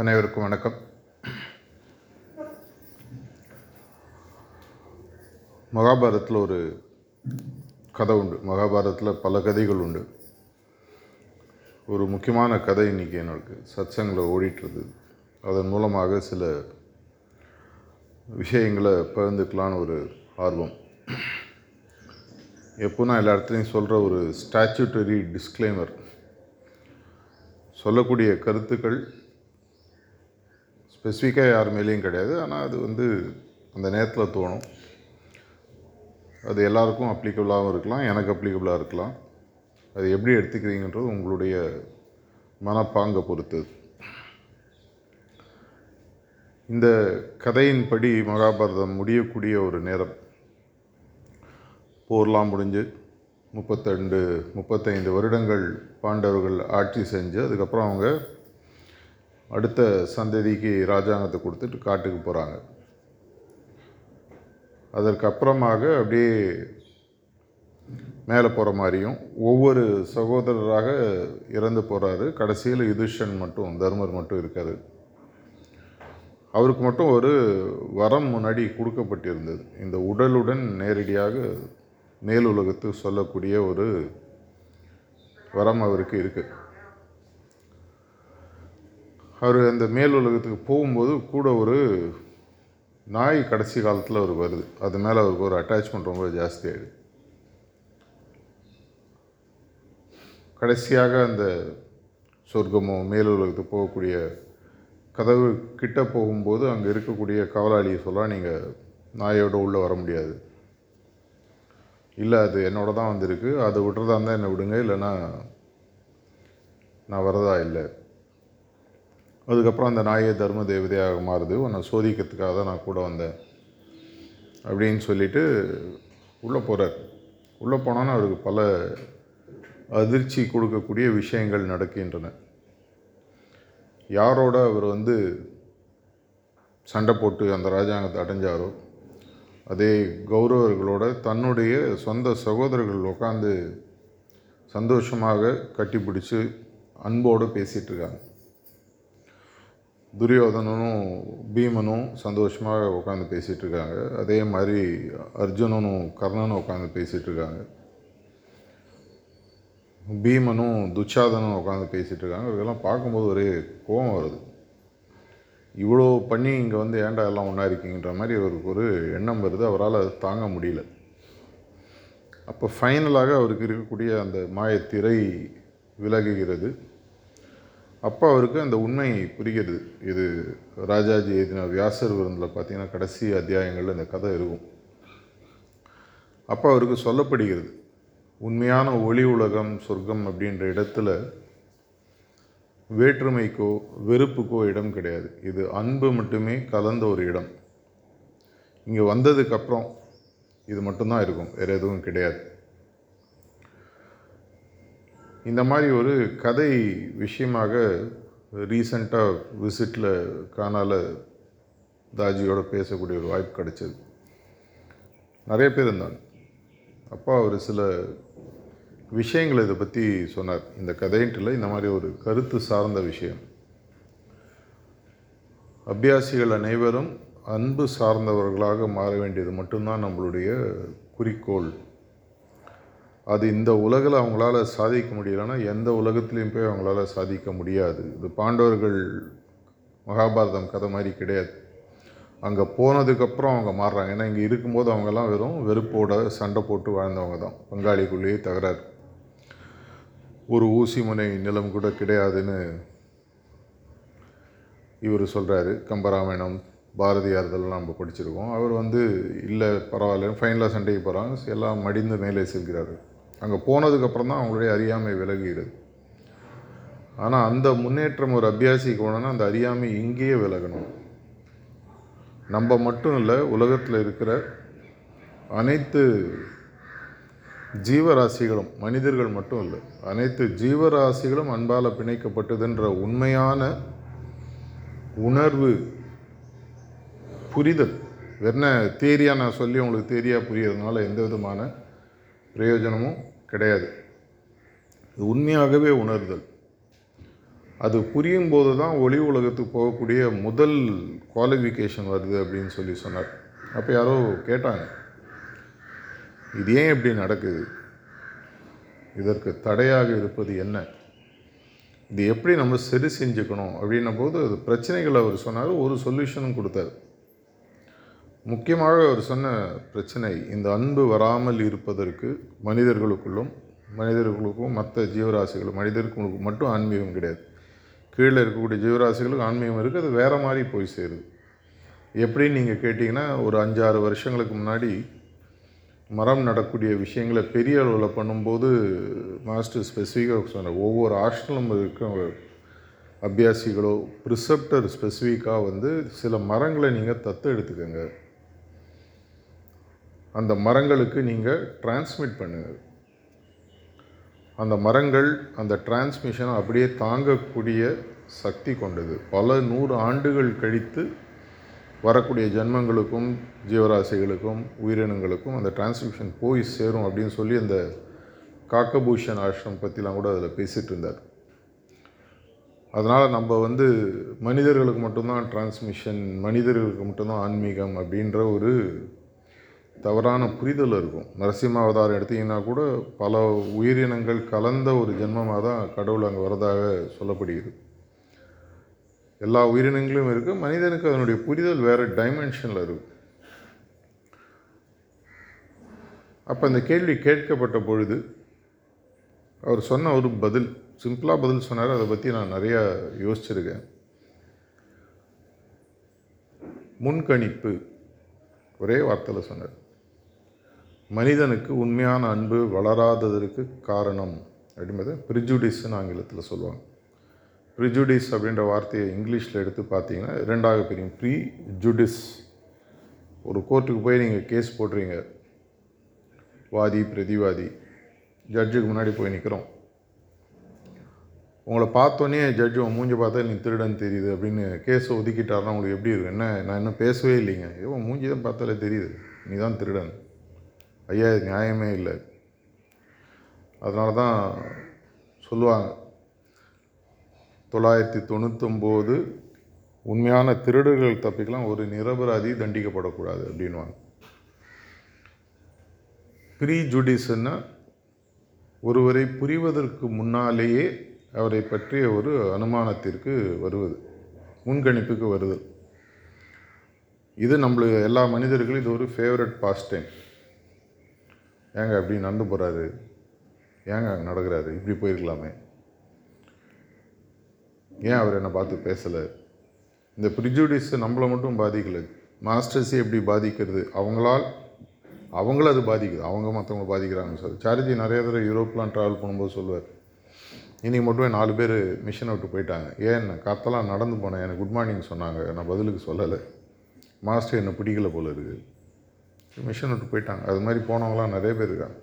அனைவருக்கும் வணக்கம். மகாபாரதத்தில் ஒரு கதை உண்டு. மகாபாரதத்தில் பல கதைகள் உண்டு. ஒரு முக்கியமான கதை இன்றைக்கி எனக்கு. சத்சங்கில் ஓடிட்டுருது அதன் மூலமாக சில விஷயங்களை பகிர்ந்துக்கலான்னு ஒரு ஆர்வம். எப்போ நான் எல்லா இடத்துலையும் சொல்கிற ஒரு ஸ்டாச்சுட்டரி டிஸ்க்ளைமர் சொல்லக்கூடிய கருத்துக்கள் ஸ்பெசிஃபிக்காக யார் மேலேயும் கிடையாது. ஆனால் அது வந்து அந்த நேரத்தில் தோணும். அது எல்லாருக்கும் அப்ளிகபிளாகவும் இருக்கலாம். எனக்கு அப்ளிகபிளாக இருக்கலாம். அது எப்படி எடுத்துக்கிறீங்கன்றது உங்களுடைய மனப்பாங்கை பொறுத்தது. இந்த கதையின்படி மகாபாரதம் முடியக்கூடிய ஒரு நேரம். போர்லாம் முடிஞ்சு முப்பத்தெண்டு முப்பத்தைந்து வருடங்கள் பாண்டவர்கள் ஆட்சி செஞ்சு அதுக்கப்புறம் அவங்க அடுத்த சந்ததிக்கு ராஜாங்கத்தை கொடுத்துட்டு காட்டுக்கு போகிறாங்க அதற்கப்புறமாக அப்படியே மேலே போகிற மாதிரியும் ஒவ்வொரு சகோதரராக இறந்து போகிறாரு கடைசியில் யுதிஷன் மட்டும் தர்மர் மட்டும் இருக்கார். அவருக்கு மட்டும் ஒரு வரம் முன்னாடி கொடுக்கப்பட்டிருந்தது. இந்த உடலுடன் நேரடியாக மேலுலகத்துக்கு சொல்லக்கூடிய ஒரு வரம் அவருக்கு இருக்குது அவர் அந்த மேல் உலகத்துக்கு போகும்போது கூட ஒரு நாய் கடைசி காலத்தில் அவருக்கு வருது. அது மேலே அவருக்கு ஒரு அட்டாச்மெண்ட் ரொம்ப ஜாஸ்தி ஆகிடுது கடைசியாக அந்த சொர்க்கமோ மேல் உலகத்துக்கு போகக்கூடிய கதவு கிட்ட போகும்போது அங்கே இருக்கக்கூடிய காவலாளியை சொல்ல நீங்கள் நாயோட உள்ளே வர முடியாது. இல்லை அது என்னோட தான் வந்திருக்கு. அதை விட்டுறதா இருந்தால் என்னை விடுங்க. இல்லைன்னா நான் வரதா இல்லை. அதுக்கப்புறம் அந்த நாயை தர்ம தேவதையாக மாறுது. உன்னை சோதிக்கிறதுக்காக தான் நான் கூட வந்தேன் அப்படின்னு சொல்லிட்டு உள்ளே போகிறார் உள்ளே போனோன்னா அவருக்கு பல அதிர்ச்சி கொடுக்கக்கூடிய விஷயங்கள் நடக்கின்றன. யாரோட அவர் வந்து சண்டை போட்டு அந்த ராஜாங்கத்தை அடைஞ்சாரோ அதே கௌரவர்களோட தன்னுடைய சொந்த சகோதரர்கள் உட்காந்து சந்தோஷமாக கட்டிப்பிடிச்சு அன்போடு பேசிகிட்டு இருக்காங்க. துரியோதனனும் பீமனும் சந்தோஷமாக உட்காந்து பேசிகிட்டு இருக்காங்க. அதே மாதிரி அர்ஜுனனும் கர்ணனும் உட்காந்து பேசிகிட்டு இருக்காங்க. பீமனும் துச்சாதனும் உட்காந்து பேசிகிட்டு இருக்காங்க. இதெல்லாம் பார்க்கும்போது ஒரே கோபம் வருது. இவ்வளோ பண்ணி இங்கே வந்து ஏன்டா எல்லாம் ஒன்றா இருக்கீங்கன்ற மாதிரி அவருக்கு ஒரு எண்ணம் வருது. அவரால் அது தாங்க முடியல. அப்போ ஃபைனலாக அவருக்கு இருக்கக்கூடிய அந்த மாயத்திரை விலகுகிறது. அப்போ அவருக்கு அந்த உண்மை புரிகிறது. இது ராஜாஜி எழுதின வியாசர் விருந்தில் பார்த்தீங்கன்னா கடைசி அத்தியாயங்களில் இந்த கதை இருக்கும். அப்போ அவருக்கு சொல்லப்படுகிறது. உண்மையான ஒளி உலகம் சொர்க்கம் அப்படின்ற இடத்துல வேற்றுமைக்கோ வெறுப்புக்கோ இடம் கிடையாது. இது அன்பு மட்டுமே கலந்த ஒரு இடம். இங்கே வந்ததுக்கப்புறம் இது மட்டும்தான் இருக்கும். வேறு எதுவும் கிடையாது. இந்த மாதிரி ஒரு கதை விஷயமாக ரீசண்டாக விசிட்டில் காணால தாஜியோட பேசக்கூடிய ஒரு வாய்ப்பு கிடைச்சது. நிறைய பேர் இருந்தாங்க. அப்பா அவர் சில விஷயங்களை இதை பற்றி சொன்னார். இந்த கதைன்ட்டில் இந்த மாதிரி ஒரு கருத்து சார்ந்த விஷயம். அபியாசிகள் அனைவரும் அன்பு சார்ந்தவர்களாக மாற வேண்டியது மட்டும்தான் நம்மளுடைய குறிக்கோள். அது இந்த உலகில் அவங்களால சாதிக்க முடியலன்னா எந்த உலகத்துலேயும் போய் அவங்களால சாதிக்க முடியாது. இது பாண்டவர்கள் மகாபாரதம் கதை மாதிரி கிடையாது. அங்கே போனதுக்கப்புறம் அவங்க மாறுறாங்க. ஏன்னா இங்கே இருக்கும்போது அவங்கெல்லாம் வெறும் வெறுப்போட சண்டை போட்டு வாழ்ந்தவங்க தான். பங்காளிக்குள்ளேயே தகராறு. ஒரு ஊசி முனை நிலம் கூட கிடையாதுன்னு இவர் சொல்கிறாரு கம்பராமாயணம் பாரதியார் இதெல்லாம் நம்ம படிச்சிருக்கோம். அவர் வந்து இல்லை பரவாயில்ல ஃபைனலாக சண்டைக்கு போகிறாங்க எல்லாம் மடிந்து மேலே செல்கிறார்கள் அங்கே போனதுக்கப்புறம் தான் அவங்களுடைய அறியாமை விலகிடுது ஆனால் அந்த முன்னேற்றம் ஒரு அபியாசிக்கு போனோன்னா அந்த அறியாமை இங்கேயே விலகணும். நம்ம மட்டும் இல்லை உலகத்தில் இருக்கிற அனைத்து ஜீவராசிகளும் மனிதர்கள் மட்டும் இல்லை அனைத்து ஜீவராசிகளும் அன்பால் பிணைக்கப்பட்டதுன்ற உண்மையான உணர்வு புரிதல். என்ன தேரியாக நான் சொல்லி உங்களுக்கு தேரியாக புரியறதுனால எந்த விதமான பிரயோஜனமும் கிடையாது. இது உண்மையாகவே உணர்தல். அது புரியும் போது தான் ஒளி உலகத்துக்கு போகக்கூடிய முதல் குவாலிஃபிகேஷன் வருது அப்படின்னு சொல்லி சொன்னார். அப்போ யாரோ கேட்டாங்க இது ஏன் இப்படி நடக்குது? இதற்கு தடையாக இருப்பது என்ன? இது எப்படி நம்ம சரி செஞ்சுக்கணும்? அப்படின்னும் போது அது பிரச்சனைகளை அவர் சொன்னார் ஒரு சொல்யூஷனும் கொடுத்தாரு. முக்கியமாக அவர் சொன்ன பிரச்சனை இந்த அன்பு வராமல் இருப்பதற்கு மனிதர்களுக்குள்ளும் மனிதர்களுக்கும் மற்ற ஜீவராசிகள் மனிதர்களுக்கு மட்டும் ஆன்மீகம் கிடையாது. கீழே இருக்கக்கூடிய ஜீவராசிகளுக்கு ஆன்மீகம் இருக்குது அது வேறு மாதிரி போய் சேருது. எப்படின்னு நீங்கள் கேட்டிங்கன்னா ஒரு அஞ்சாறு வருஷங்களுக்கு முன்னாடி மரம் நடக்கூடிய விஷயங்களை பெரிய அளவில் பண்ணும்போது மாஸ்டர் ஸ்பெசிஃபிக்காக சொன்னார் ஒவ்வொரு ஹாஸ்டலும் இருக்கிற அபியாசிகளோ ப்ரிசெப்டர் ஸ்பெசிஃபிக்காக வந்து சில மரங்களை நீங்கள் தத்து எடுத்துக்கோங்க. அந்த மரங்களுக்கு நீங்கள் டிரான்ஸ்மிட் பண்ணுங்கள். அந்த மரங்கள் அந்த டிரான்ஸ்மிஷனை அப்படியே தாங்கக்கூடிய சக்தி கொண்டது. பல நூறு ஆண்டுகள் கழித்து வரக்கூடிய ஜென்மங்களுக்கும் ஜீவராசிகளுக்கும் உயிரினங்களுக்கும் அந்த டிரான்ஸ்மிஷன் போய் சேரும் அப்படின்னு சொல்லி அந்த காக்கபூஷன் ஆசிரம் பற்றிலாம் கூட அதில் பேசிகிட்டு இருந்தார். அதனால் நம்ம வந்து மனிதர்களுக்கு மட்டும்தான் டிரான்ஸ்மிஷன் மனிதர்களுக்கு மட்டும்தான் ஆன்மீகம் அப்படின்ற ஒரு தவறான புரிதல் இருக்கும். நரசிம்ம அவதாரம் எடுத்திங்கன்னா கூட பல உயிரினங்கள் கலந்த ஒரு ஜென்மமாக தான் கடவுள் அங்கே வரதாக சொல்லப்படுகிறது. எல்லா உயிரினங்களும் இருக்குது மனிதனுக்கு அதனுடைய புரிதல் வேறு டைமென்ஷனில் இருக்கும். அப்போ அந்த கேள்வி கேட்கப்பட்ட பொழுது அவர் சொன்ன ஒரு பதில் சிம்பிளாக பதில் சொன்னார். அதை பற்றி நான் நிறையா யோசிச்சிருக்கேன். முன்கணிப்பு ஒரே வார்த்தையில் சொன்னார். மனிதனுக்கு உண்மையான அன்பு வளராததற்கு காரணம் அப்படிங்கிறது ப்ரிஜுடிஸ்ன்னு ஆங்கிலத்தில் சொல்லுவாங்க. ப்ரிஜுடிஸ் அப்படின்ற வார்த்தையை இங்கிலீஷில் எடுத்து பார்த்தீங்கன்னா ரெண்டாக பிரியும். ப்ரீ ஜுடிஸ் ஒரு கோர்ட்டுக்கு போய் நீங்கள் கேஸ் போடுறீங்க. வாதி பிரதிவாதி ஜட்ஜுக்கு முன்னாடி போய் நிற்கிறோம் உங்களை பார்த்தோன்னே ஜட்ஜு உன் மூஞ்சி பார்த்தா நீ திருடன் தெரியுது அப்படின்னு கேஸை ஒதுக்கிட்டாருன்னா உங்களுக்கு எப்படி இருக்கும்? என்ன நான் இன்னும் பேசவே இல்லைங்க. ஏன் மூஞ்சி தான் பார்த்தாலே தெரியுது. நீ தான் திருடன். ஐயா இது நியாயமே இல்லை. அதனால தான் சொல்லுவாங்க தொள்ளாயிரத்தி தொண்ணூத்தொம்போது உண்மையான திருடர்கள் தப்பிக்கலாம் ஒரு நிரபராதி தண்டிக்கப்படக்கூடாது அப்படின்வாங்க ப்ரீ ஜுடிஸ்ன்னா ஒருவரை புரிவதற்கு முன்னாலேயே அவரை பற்றிய ஒரு அனுமானத்திற்கு வருவது முன்கணிப்புக்கு வருது இது நம்மளுக்கு எல்லா மனிதர்களும் இது ஒரு ஃபேவரட் பாஸ்ட் டைம் ஏங்க அப்படி நடந்து போகிறாரு ஏங்க அங்கே நடக்கிறாரு? இப்படி போயிருக்கலாமே. ஏன் அவர் என்னை பார்த்து பேசலை? இந்த ப்ரிஜுடிஸ் நம்மளை மட்டும் பாதிக்கலை. மாஸ்டர்ஸே எப்படி பாதிக்கிறது? அவங்களால் அவங்கள அது பாதிக்குது. அவங்க மற்றவங்க பாதிக்கிறாங்க சார். சாரிஜி நிறைய தடவை யூரோப்லாம் ட்ராவல் பண்ணும்போது சொல்லுவார். இன்றைக்கி மட்டுமே நாலு பேர் மிஷினை விட்டு போயிட்டாங்க. ஏன் கத்தெல்லாம் நடந்து போனேன். எனக்கு குட் மார்னிங் சொன்னாங்க. நான் பதிலுக்கு சொல்லலை. மாஸ்டர் என்னை பிடிக்கல போல இருக்குது மிஷின் விட்டு போயிட்டாங்க. அது மாதிரி போனவங்களாம் நிறைய பேர் இருக்காங்க.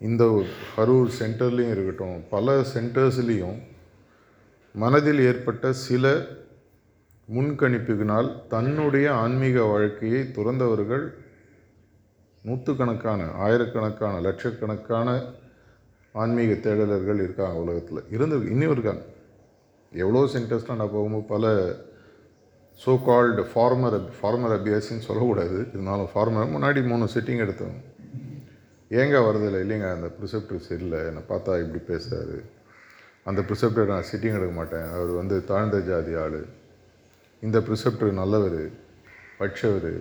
இந்த கரூர் சென்டர்லேயும் இருக்கட்டும் பல சென்டர்ஸ்லேயும் மனதில் ஏற்பட்ட சில முன்கணிப்புகளினால் தன்னுடைய ஆன்மீக வாழ்க்கையை துறந்தவர்கள் நூற்றுக்கணக்கான ஆயிரக்கணக்கான லட்சக்கணக்கான ஆன்மீக தேடலர்கள் இருக்காங்க உலகத்தில். இருந்து இன்னும் இருக்காங்க. எவ்வளோ சென்டர்ஸ்லாம் நான் போகும்போது பல ஸோ கால்டு ஃபார்மர் ஃபார்மர் அபியாசின்னு சொல்லக்கூடாது. இருந்தாலும் ஃபார்மர் முன்னாடி மூணு செட்டிங் எடுத்தோம். ஏங்க வரதில்லை? இல்லைங்க அந்த ப்ரிசெப்டர்ஸ் இல்லை. என்னை பார்த்தா இப்படி பேசுகிறாரு அந்த ப்ரிசெப்டர் நான் சிட்டிங் எடுக்க மாட்டேன். அவர் வந்து தாழ்ந்த ஜாதி ஆள். இந்த ப்ரிசெப்டர் நல்லவர் பட்சவர்.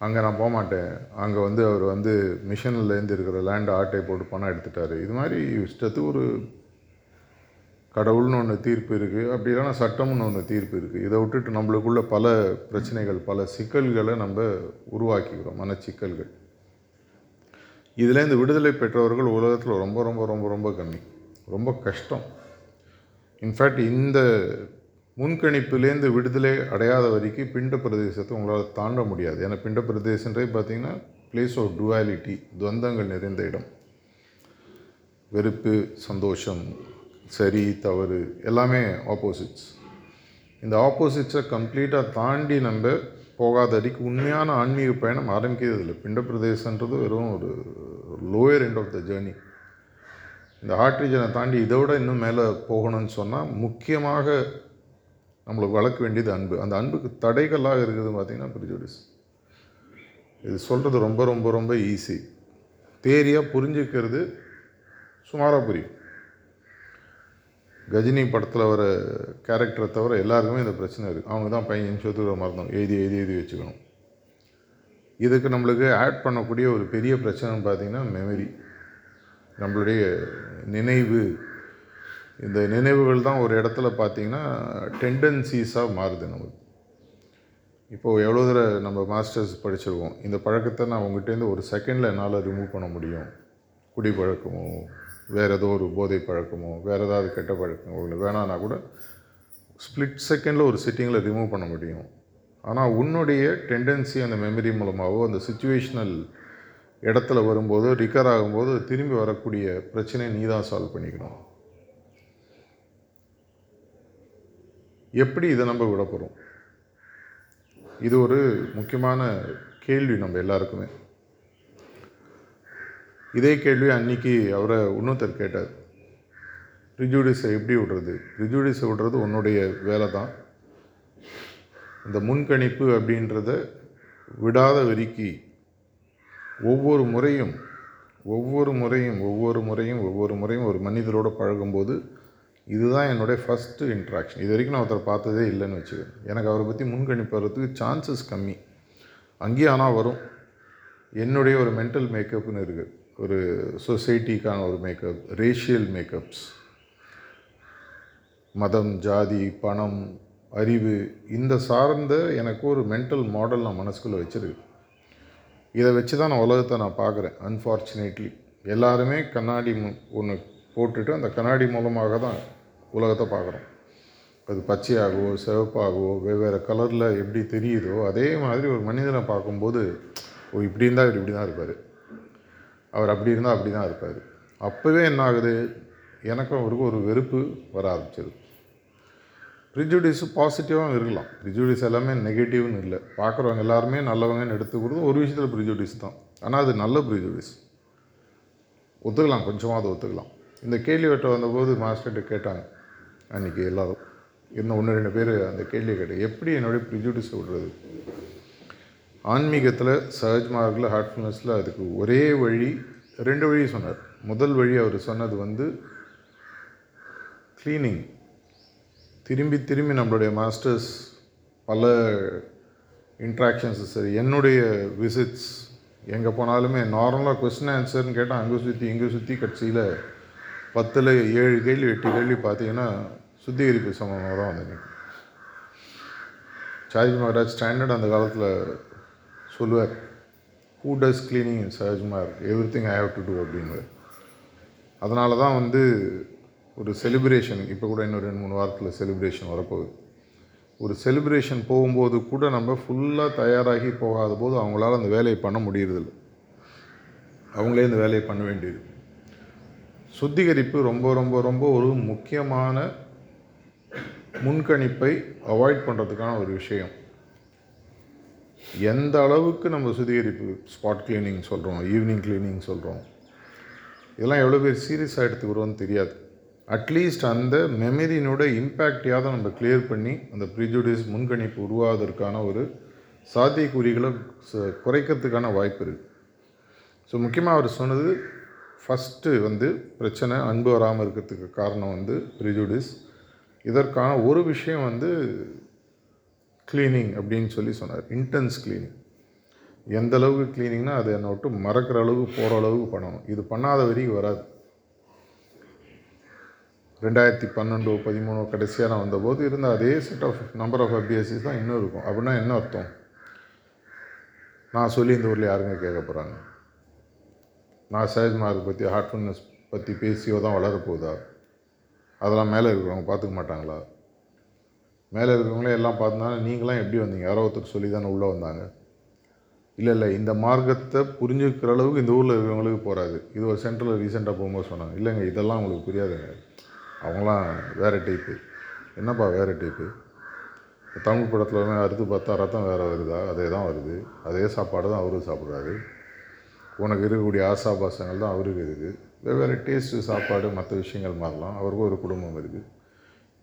அங்கே நான் போக மாட்டேன். அங்கே வந்து அவர் வந்து மிஷன்லேருந்து இருக்கிற லேண்டை ஆட்டை போட்டு பணம் எடுத்துட்டாரு. இது மாதிரி இஷ்டத்துக்கு ஒரு கடவுள்னு ஒன்று தீர்ப்பு இருக்குது அப்படி இல்லைன்னா சட்டம்னு ஒன்று தீர்ப்பு இருக்குது இதை விட்டுட்டு நம்மளுக்குள்ள பல பிரச்சனைகள் பல சிக்கல்களை நம்ம உருவாக்கிக்கிறோம். மனச்சிக்கல்கள். இதுலேருந்து விடுதலை பெற்றவர்கள் உலகத்தில் ரொம்ப ரொம்ப ரொம்ப ரொம்ப கம்மி. ரொம்ப கஷ்டம். இன்ஃபேக்ட் இந்த முன்கணிப்புலேருந்து விடுதலை அடையாத வரைக்கும் பிண்ட பிரதேசத்தை உங்களால் தாண்ட முடியாது. ஏன்னா பிண்ட பிரதேசன்றே பார்த்தீங்கன்னா பிளேஸ் ஆஃப் டுவாலிட்டி துவந்தங்கள் நிறைந்த இடம். வெறுப்பு சந்தோஷம் சரி தவறு எல்லாமே ஆப்போசிட்ஸ் இந்த ஆப்போசிட்ஸை கம்ப்ளீட்டாக தாண்டி நம்ம போகாத அடிக்கு உண்மையான ஆன்மீக பயணம் ஆரம்பிக்கிறது இல்லை பிண்ட பிரதேசன்றது வெறும் ஒரு lower end of the journey இந்த ஹார்ட் ரீஜனை தாண்டி இதை விட இன்னும் மேலே போகணும்னு சொன்னால் முக்கியமாக நம்மளுக்கு வளர்க்க வேண்டியது அன்பு. அந்த அன்புக்கு தடைகளாக இருக்குது பார்த்திங்கன்னா ப்ரிஜுடிஸ் இது சொல்கிறது ரொம்ப ரொம்ப ரொம்ப ஈஸி தேரியாக புரிஞ்சுக்கிறது சுமாராக புரியும். கஜினி படத்தில் வர கேரக்டரை தவிர எல்லாருக்குமே இந்த பிரச்சனை இருக்குது அவங்க தான் பையன் சொத்துக்கிற மறந்தோம் எழுதி எழுதி எழுதி வச்சுக்கணும். இதுக்கு நம்மளுக்கு ஆட் பண்ணக்கூடிய ஒரு பெரிய பிரச்சனைன்னு பார்த்தீங்கன்னா மெமரி நம்மளுடைய நினைவு. இந்த நினைவுகள் தான் ஒரு இடத்துல பார்த்தீங்கன்னா டெண்டன்சிஸாக மாறுது நமக்கு. இப்போது எவ்வளோ தடவை நம்ம மாஸ்டர்ஸ் படிச்சிருக்கோம். இந்த பழக்கத்தை நான் உங்கள்கிட்டேருந்து ஒரு செகண்டில் என்னால் ரிமூவ் பண்ண முடியும்? குடி பழக்கமோ வேறு ஏதோ ஒரு போதை பழக்கமோ வேறு ஏதாவது கெட்ட பழக்கமோ இல்லை வேணான்னா கூட ஸ்ப்ளிட் செகண்டில் ஒரு சிட்டிங்கில் ரிமூவ் பண்ண முடியும். ஆனால் உன்னுடைய டெண்டன்சி அந்த மெமரி மூலமாகவோ அந்த சுச்சுவேஷனல் இடத்துல வரும்போது ரிக்கர் ஆகும்போது திரும்பி வரக்கூடிய பிரச்சனையை நீ தான் சால்வ் பண்ணிக்கணும். எப்படி இதை நம்ம விட போகிறோம் இது ஒரு முக்கியமான கேள்வி நம்ம எல்லாருக்குமே. இதே கேள்வி அன்னைக்கு அவரை இன்னொருத்தர் கேட்டார். ரிஜூடிஸை எப்படி விடுறது? ரிஜூடிஸை விடுறது உன்னுடைய வேலை தான் இந்த முன்கணிப்பு அப்படின்றத விடாத வரிக்கு ஒவ்வொரு முறையும் ஒவ்வொரு முறையும் ஒவ்வொரு முறையும் ஒவ்வொரு முறையும் ஒரு மனிதரோடு பழகும்போது இதுதான் என்னுடைய ஃபஸ்ட்டு இன்ட்ராக்ஷன் இது வரைக்கும் நான் ஒருத்தர் பார்த்ததே இல்லைன்னு வச்சுக்கேன் எனக்கு அவரை பற்றி முன்கணிப்பு வர்றதுக்கு சான்சஸ் கம்மி. அங்கேயும் ஆனால் வரும். என்னுடைய ஒரு மென்டல் மேக்கப்னு இருக்குது ஒரு சொசைட்டிக்கான ஒரு மேக்கப் ரேஷியல் மேக்கப்ஸ் மதம் ஜாதி பணம் அறிவு இந்த சார்ந்த எனக்கு ஒரு மென்டல் மாடல் நான் மனசுக்குள்ளே வச்சுருக்கு. இதை வச்சு தான் நான் உலகத்தை நான் பார்க்குறேன் அன்ஃபார்ச்சுனேட்லி எல்லாருமே கண்ணாடி ஒன்று போட்டுட்டு அந்த கண்ணாடி மூலமாக தான் உலகத்தை பார்க்குறோம். அது பச்சையாகவோ சிவப்பாகவோ வெவ்வேறு கலரில் எப்படி தெரியுதோ அதே மாதிரி ஒரு மனிதனை பார்க்கும்போது ஓ இப்படி இருந்தால் இவர் இப்படி தான் இருப்பார். அவர் அப்படி இருந்தால் அப்படி தான் இருப்பார். அப்போவே என்ன ஆகுது எனக்கும் அவருக்கும் ஒரு வெறுப்பு வர ஆரம்பிச்சது. ப்ரிஜுடிஸ் பாசிட்டிவாகவும் இருக்கலாம். ப்ரிஜுடிஸ் எல்லாமே நெகட்டிவ்னு இல்லை. பார்க்குறவங்க எல்லாருமே நல்லவங்கன்னு எடுத்துக்கிறது ஒரு விஷயத்தில் ப்ரிஜுடிஸ் தான். ஆனால் அது நல்ல ப்ரிஜுடிஸ் ஒத்துக்கலாம். கொஞ்சமாவது ஒத்துக்கலாம். இந்த கேள்வி வெட்ட வந்தபோது மாஸ்டர்கிட்ட கேட்டாங்க. அன்றைக்கி எல்லோரும். இன்னும் ஒன்று ரெண்டு பேர் அந்த கேள்வியை கேட்டேன். எப்படி என்னுடைய ப்ரிஜுடிஸ் விடுறது? ஆன்மீகத்தில் சஹஜ் மார்க்கில் ஹார்ட்ஃபுல்னஸில் அதுக்கு ஒரே வழி ரெண்டு வழி சொன்னார். முதல் வழி அவர் சொன்னது வந்து க்ளீனிங் திரும்பி திரும்பி நம்மளுடைய மாஸ்டர்ஸ் பல இன்ட்ராக்ஷன்ஸ் சரி என்னுடைய விசிட்ஸ் எங்கே போனாலுமே நார்மலாக கொஸ்டின் ஆன்சர்னு கேட்டால் அங்கே சுற்றி இங்கே சுற்றி கட்சியில் பத்தில் ஏழு கேள்வி எட்டு கேள்வி பார்த்தீங்கன்னா சுத்திகரிப்பு சமமாக தான் வந்து நிற்கும் சார்ஜி ஸ்டாண்டர்ட் அந்த காலத்தில் சொல்லுவார் who does cleaning in Sahaj Marg everything I have to do அப்படின்னு அதனால தான் வந்து ஒரு செலிப்ரேஷன் இப்போ கூட இன்னும் ரெண்டு மூணு வாரத்தில் செலிப்ரேஷன் வரப்போகுது. ஒரு செலிப்ரேஷன் போகும்போது கூட நம்ம ஃபுல்லாக தயாராகி போகாத போது அவங்களால அந்த வேலையை பண்ண முடியறதில்ல. அவங்களே இந்த வேலையை பண்ண வேண்டியது. சுத்திகரிப்பு ரொம்ப ரொம்ப ரொம்ப ஒரு முக்கியமான முன்கணிப்பை அவாய்ட் பண்ணுறதுக்கான ஒரு விஷயம். எந்த அளவுக்கு நம்ம சுத்திகரிப்பு ஸ்பாட் கிளீனிங் சொல்கிறோம் ஈவினிங் கிளீனிங் சொல்கிறோம் இதெல்லாம் எவ்வளோ பேர் சீரியஸாக எடுத்துக்கிறோன்னு தெரியாது. அட்லீஸ்ட் அந்த மெமரியினோட இம்பேக்டையாவது நம்ம கிளியர் பண்ணி அந்த ப்ரிஜுடிஸ் முன்கணிப்பு உருவாவதற்கான ஒரு சாத்தியக்கூறிகளை ச- குறைக்கிறதுக்கான வாய்ப்பு இருக்குது ஸோ முக்கியமாக அவர் சொன்னது ஃபஸ்ட்டு வந்து பிரச்சனை அன்பு வராமல் இருக்கிறதுக்கு காரணம் வந்து ப்ரிஜுடிஸ் இதற்கான ஒரு விஷயம் வந்து க்ளீனிங் அப்படின்னு சொல்லி சொன்னார். இன்டென்ஸ் க்ளீனிங் எந்த அளவுக்கு க்ளீனிங்னா அது என்னை விட்டு மறக்கிற அளவுக்கு போகிற அளவுக்கு பண்ணணும். இது பண்ணாத வரைக்கும் வராது. ரெண்டாயிரத்தி பன்னெண்டோ பதிமூணோ கடைசியாக நான் வந்தபோது இருந்த அதே செட் ஆஃப் நம்பர் ஆஃப் அபிஎஸ்சிஸ் தான் இன்னும் இருக்கும். அப்படின்னா என்ன அர்த்தம்? நான் சொல்லி இந்த ஊரில் யாருங்க கேட்க போகிறாங்க நான் சஹஜ் மார்க் பற்றி ஹார்ட்ஃபுல்னஸ் பற்றி பேசியோ தான் வளரப்போகுதா? அதெல்லாம் மேலே இருக்கிறவங்க பார்த்துக்க மாட்டாங்களா? மேலே இருக்கிறவங்களே எல்லாம் பார்த்தாங்க நீங்களாம் எப்படி வந்தீங்க? யாரோ ஒருத்தர் சொல்லி தானே உள்ளே வந்தாங்க. இல்லை இல்லை இந்த மார்க்கத்தை புரிஞ்சுக்கிற அளவுக்கு இந்த ஊரில் இருக்கிறவங்களுக்கு போகாது. இது ஒரு சென்ட்ரலில் ரீசெண்டாக போகும்போது சொன்னாங்க. இல்லைங்க இதெல்லாம் உங்களுக்கு புரியாதுங்க அவங்களாம் வேறு டைப்பு என்னப்பா வேறு டைப்பு தமிழ் படத்தில் அறுத்து பார்த்தா ரத்தம் வேறு வருதா? அதே தான் வருது. அதே சாப்பாடு தான் அவரும் சாப்பிட்றாரு. உனக்கு இருக்கக்கூடிய ஆசாபாசங்கள் தான் அவருக்கு இருக்குது. வெவ்வேறு டேஸ்ட்டு சாப்பாடு மற்ற விஷயங்கள் மாறலாம். அவருக்கும் ஒரு குடும்பம் இருக்குது.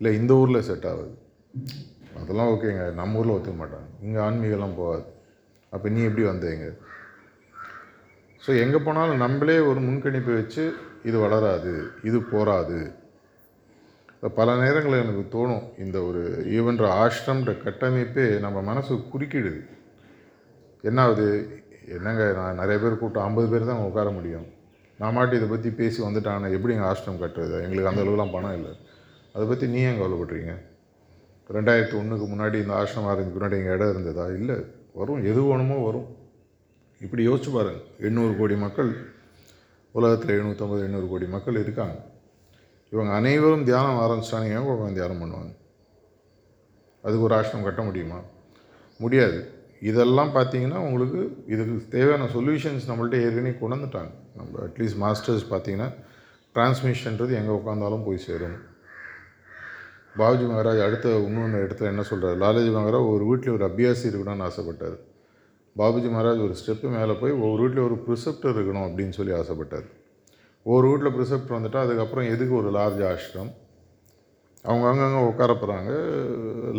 இல்லை இந்த ஊரில் செட் ஆகுது. அதெல்லாம் ஓகேங்க. நம்ம ஊரில் ஒத்துக்க மாட்டாங்க. இங்கே ஆன்மீகம்லாம் போகாது. அப்போ நீ எப்படி வந்தீங்க? ஸோ எங்கே போனாலும் நம்மளே ஒரு முன்கணிப்பை வச்சு இது வளராது இது போராது பல நேரங்களில் எனக்கு தோணும் இந்த ஒரு ஈவன்ற ஆஷ்டம்ன்ற கட்டமைப்பே நம்ம மனசு குறுக்கிடுது. என்ன ஆகுது என்னங்க நான் நிறைய பேர் கூட்டம் ஐம்பது பேர் தான் உட்கார முடியும். நான் மாட்டி இதை பற்றி பேசி வந்துட்டானே எப்படி எங்கள் ஆஷ்ரம் கட்டுறது? எங்களுக்கு அந்த அளவுலாம் பணம் இல்லை. அதை பற்றி நீ ஏன் கவலைப்படுறீங்க? ரெண்டாயிரத்தி ஒன்றுக்கு முன்னாடி இந்த ஆசிரமம் ஆரம்பிக்கு முன்னாடி எங்கள் இடம் இருந்ததா? இல்லை வரும். எது வேணுமோ வரும். இப்படி யோசிச்சு பாருங்கள் எண்ணூறு கோடி மக்கள் உலகத்தில் எழுநூற்றம்பது எண்ணூறு கோடி மக்கள் இருக்காங்க. இவங்க அனைவரும் தியானம் ஆரம்பிச்சிட்டாங்க. ஏன் உட்காந்து தியானம் பண்ணுவாங்க? அதுக்கு ஒரு ஆசிரமம் கட்ட முடியுமா? முடியாது. இதெல்லாம் பார்த்தீங்கன்னா உங்களுக்கு இதுக்கு தேவையான சொல்யூஷன்ஸ் நம்மள்ட்ட ஏற்கனவே கொண்டு வந்துட்டாங்க. நம்ம அட்லீஸ்ட் மாஸ்டர்ஸ் பார்த்தீங்கன்னா டிரான்ஸ்மிஷன்றது எங்கே உட்காந்தாலும் போய் சேரும். பாபுஜி மகாராஜ் அடுத்த இன்னொன்று இடத்துல என்ன சொல்கிறார் லாலாஜி மகாராஜ் ஒரு வீட்டில் ஒரு அபியாசி இருக்கணும்னு ஆசைப்பட்டார். பாபுஜி மகாராஜ் ஒரு ஸ்டெப்பு மேலே போய் ஒவ்வொரு வீட்டில் ஒரு ப்ரிசெப்டர் இருக்கணும் அப்படின்னு சொல்லி ஆசைப்பட்டார். ஒரு வீட்டில் ப்ரிசெப்டர் வந்துட்டால் அதுக்கப்புறம் எதுக்கு ஒரு லார்ஜ் ஆஷ்ரம் அவங்க அங்கங்கே உட்கார போகிறாங்க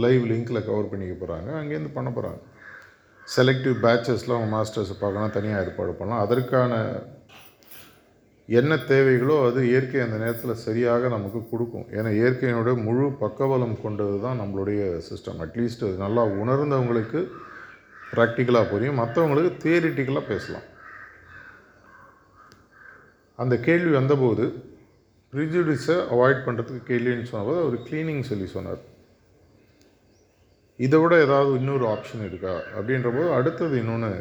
லைவ் லிங்க்கில் கவர் பண்ணிக்க போகிறாங்க அங்கேருந்து பண்ண போகிறாங்க செலக்டிவ் பேச்சஸ்லாம் அவங்க மாஸ்டர்ஸை பார்க்கணும் தனியாக ஏற்பாடு பண்ணலாம். அதற்கான என்ன தேவைகளோ அது இயற்கை அந்த நேரத்தில் சரியாக நமக்கு கொடுக்கும். ஏன்னா இயற்கையினோட முழு பக்கபலம் கொண்டது தான் நம்மளுடைய சிஸ்டம் அட்லீஸ்ட் அது நல்லா உணர்ந்தவங்களுக்கு ப்ராக்டிக்கலாக புரியும். மற்றவங்களுக்கு தியரிட்டிக்கலாக பேசலாம். அந்த கேள்வி வந்தபோது ப்ரிஜுடிஸை அவாய்ட் பண்ணுறதுக்கு கேள்வின்னு சொன்னபோது அவர் க்ளீனிங் சொல்லி சொன்னார். இதை விட ஏதாவது இன்னொரு ஆப்ஷன் இருக்கா? அப்படின்ற போது அடுத்தது இன்னொன்று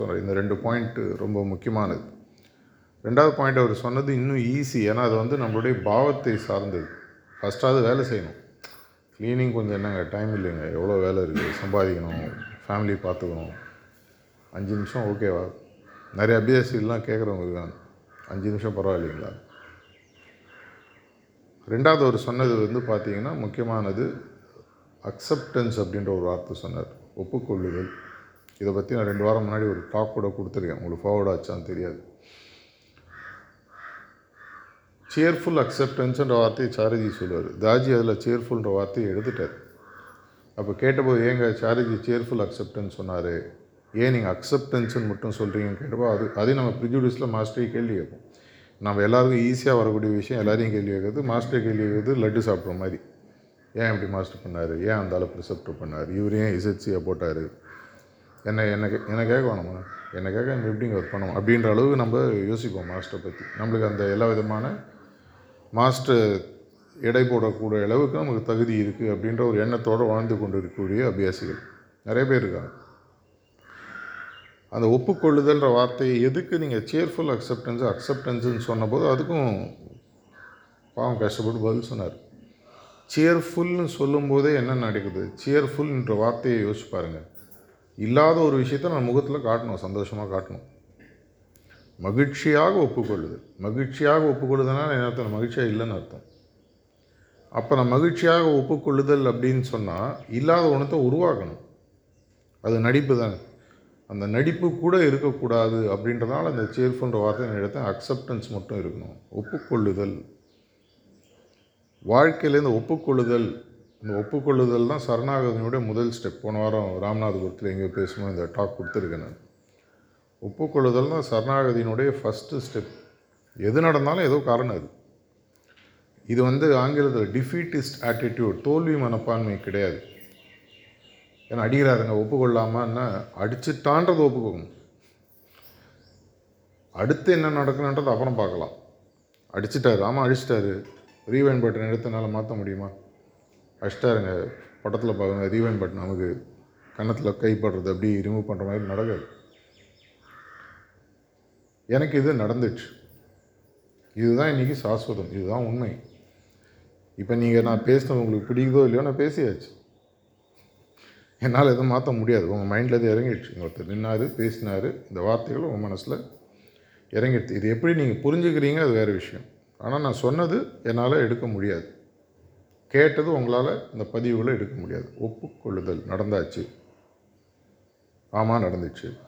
சொன்னார். இந்த ரெண்டு பாயிண்ட்டு ரொம்ப முக்கியமானது. ரெண்டாவது பாயிண்ட் அவர் சொன்னது இன்னும் ஈஸி ஏன்னா அது வந்து நம்மளுடைய பாவத்தை சார்ந்தது. ஃபஸ்ட்டாவது வேலை செய்யணும். க்ளீனிங் கொஞ்சம் என்னங்க டைம் இல்லைங்க. எவ்வளோ வேலை இருக்குது சம்பாதிக்கணும். ஃபேமிலி பார்த்துக்கணும். அஞ்சு நிமிஷம் ஓகேவா நிறைய அபியாசிகள்லாம் கேட்குறவங்க இருக்காங்க. அஞ்சு நிமிஷம் பரவாயில்லைங்களா? ரெண்டாவது அவர் சொன்னது வந்து பார்த்தீங்கன்னா முக்கியமானது அக்செப்டன்ஸ் அப்படின்ற ஒரு வார்த்தை சொன்னார். ஒப்புக்கொள்ளுதல். இதை பற்றி நான் ரெண்டு வாரம் முன்னாடி ஒரு டாக் கூட கொடுத்துருக்கேன். உங்களுக்கு ஃபார்வர்ட் ஆச்சான்னு தெரியாது. சேர்ஃபுல் அக்செப்டன்ஸ்ன்ற வார்த்தையை சாரஜி சொல்லுவார். தாஜி அதில் சேர்ஃபுல்ன்ற வார்த்தையை எடுத்துட்டார். அப்போ கேட்டபோது ஏங்க சாரஜி சேர்ஃபுல் அக்செப்டன்ஸ் சொன்னார். ஏன் நீங்கள் அக்செப்டன்ஸ்னு மட்டும் சொல்கிறீங்கன்னு கேட்டப்போ அது அதையும் நம்ம ப்ரிஜுடியூஸில் மாஸ்டரே கேள்வி கேட்போம். நம்ம எல்லாருக்கும் ஈஸியாக வரக்கூடிய விஷயம் எல்லாரையும் கேள்வி கேட்குறது மாஸ்டர் கேள்வி கேட்குறது லட்டு சாப்பிட்ற மாதிரி. ஏன் இப்படி மாஸ்டர் பண்ணார்? ஏன் அந்த அளவு ப்ரிசெப்டர் பண்ணார்? இவர் ஏன் இசட்சியாக போட்டார்? என்ன என்ன கே- என்ன கேட்க என்ன கேட்க நம்ம எப்படிங்க ஒர்க் பண்ணணும்? அப்படின்ற அளவுக்கு நம்ம யோசிப்போம் மாஸ்டரை பற்றி நம்மளுக்கு அந்த எல்லா விதமான மாஸ்டர் எடை போடக்கூடிய அளவுக்கு நமக்கு தகுதி இருக்குது அப்படின்ற ஒரு எண்ணத்தோடு வாழ்ந்து கொண்டு இருக்கக்கூடிய அபியாசிகள். நிறைய பேர் இருக்காங்க. அந்த ஒப்புக்கொள்ளுதல்ன்ற வார்த்தையை எதுக்கு நீங்கள் சேர்ஃபுல் அக்செப்டன்ஸ் அக்செப்டன்ஸுன்னு சொன்னபோது அதுக்கும் பாவம் கஷ்டப்பட்டு பதில் சொன்னார். சேர்ஃபுல்னு சொல்லும்போதே என்ன நடக்குது? சேர்ஃபுல்ன்ற வார்த்தையை யோசிச்சு பாருங்கள் இல்லாத ஒரு விஷயத்த நான் முகத்தில் காட்டணும் சந்தோஷமாக காட்டணும். மகிழ்ச்சியாக ஒப்புக்கொள்ளுதல் மகிழ்ச்சியாக ஒப்புக்கொள்ளுதல்னா என்ன அர்த்தம்? மகிழ்ச்சியாக இல்லைன்னு அர்த்தம். அப்போ நான் மகிழ்ச்சியாக ஒப்புக்கொள்ளுதல் அப்படின்னு சொன்னால் இல்லாத ஒன்றத்தை உருவாக்கணும். அது நடிப்பு தானே. அந்த நடிப்பு கூட இருக்கக்கூடாது அப்படின்றதால அந்த சேர்ஃபுன்ற வார்த்தை நான் எடுத்தேன். அக்செப்டன்ஸ் மட்டும் இருக்கணும். ஒப்புக்கொள்ளுதல். வாழ்க்கையில் இந்த ஒப்புக்கொள்ளுதல் இந்த ஒப்புக்கொள்ளுதல் தான் சரணாகதனுடைய முதல் ஸ்டெப் போன வாரம் ராமநாதபுரத்தில் எங்கேயோ பேசணும் இந்த டாக் கொடுத்துருக்கேன் நான். ஒப்புக்கொள்ளுதல் தான் சரணாகதியினுடைய ஃபஸ்ட்டு ஸ்டெப் எது நடந்தாலும் ஏதோ காரணம் அது. இது வந்து ஆங்கிலத்தில் டிஃபீட்டிஸ்ட் ஆட்டிடியூட் தோல்வி மனப்பான்மை கிடையாது. ஏன்னா அடிக்கிறாருங்க ஒப்புக்கொள்ளாமன்னா அடிச்சுட்டான்றது ஒப்புக்கோங்க அடுத்து என்ன நடக்கணுன்றது அப்புறம் பார்க்கலாம். அடிச்சிட்டாரு ஆமாம் அடிச்சிட்டாரு. ரீவைன் பட்டன் எடுத்தனால மாற்ற முடியுமா? அடிச்சிட்டாருங்க படத்தில் பார்க்குங்க ரீவைன் பட்டன் நமக்கு கன்னத்தில் கைப்படுறது அப்படி ரிமூவ் பண்ணுற மாதிரி நடக்காது. எனக்கு இது நடந்துச்சு. இதுதான் இன்றைக்கி சாஸ்வதம். இதுதான் உண்மை. இப்போ நீங்கள் நான் பேசினது உங்களுக்கு பிடிக்குதோ இல்லையோ நான் பேசியாச்சு. என்னால் எதுவும் மாற்ற முடியாது. உங்கள் மைண்டில் இது இறங்கிடுச்சு. ஒருத்தர் நின்னார் பேசினார் இந்த வார்த்தைகள் உங்கள் மனசில் இறங்கிடுச்சு. இது எப்படி நீங்கள் புரிஞ்சுக்கிறீங்க அது வேறு விஷயம். ஆனால் நான் சொன்னது என்னால் எடுக்க முடியாது. கேட்டது உங்களால் இந்த பதிவுகளை எடுக்க முடியாது. ஒப்புக்கொள்ளுதல் நடந்தாச்சு. ஆமாம் நடந்துச்சு.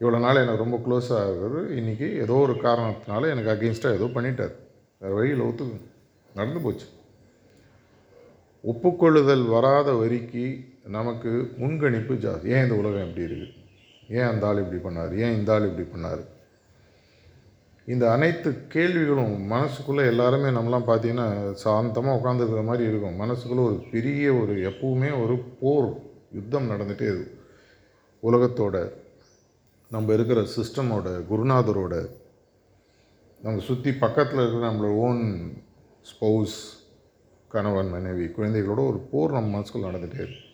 இவ்வளோ நாள் எனக்கு ரொம்ப க்ளோஸாக இருக்கிறது இன்றைக்கி ஏதோ ஒரு காரணத்தினால எனக்கு அகெயின்ஸ்டாக ஏதோ பண்ணிட்டார். வேறு வழியில் ஒத்துக்கு நடந்து போச்சு. ஒப்புக்கொள்ளுதல் வராத வரிக்கு நமக்கு முன்கணிப்பு ஜாஸ்தி. ஏன் இந்த உலகம் இப்படி இருக்குது ஏன் அந்த ஆள் இப்படி பண்ணார்? ஏன் இந்த ஆள் இப்படி பண்ணார்? இந்த அனைத்து கேள்விகளும் மனசுக்குள்ளே எல்லாருமே நம்மலாம் பார்த்தீங்கன்னா சாந்தமாக உட்காந்துருக்கிற மாதிரி இருக்கும். மனசுக்குள்ளே ஒரு பெரிய ஒரு எப்பவுமே ஒரு போர் யுத்தம் நடந்துகிட்டே இருக்கும். உலகத்தோட நம்ம இருக்கிற சிஸ்டமோட குருநாதரோட நம்ம சுற்றி பக்கத்தில் இருக்கிற நம்மளோட ஓன் ஸ்பௌஸ் கணவன் மனைவி குழந்தைகளோட ஒரு போர் நம்ம மனசுக்குள் நடந்துகிட்டே இருக்கு.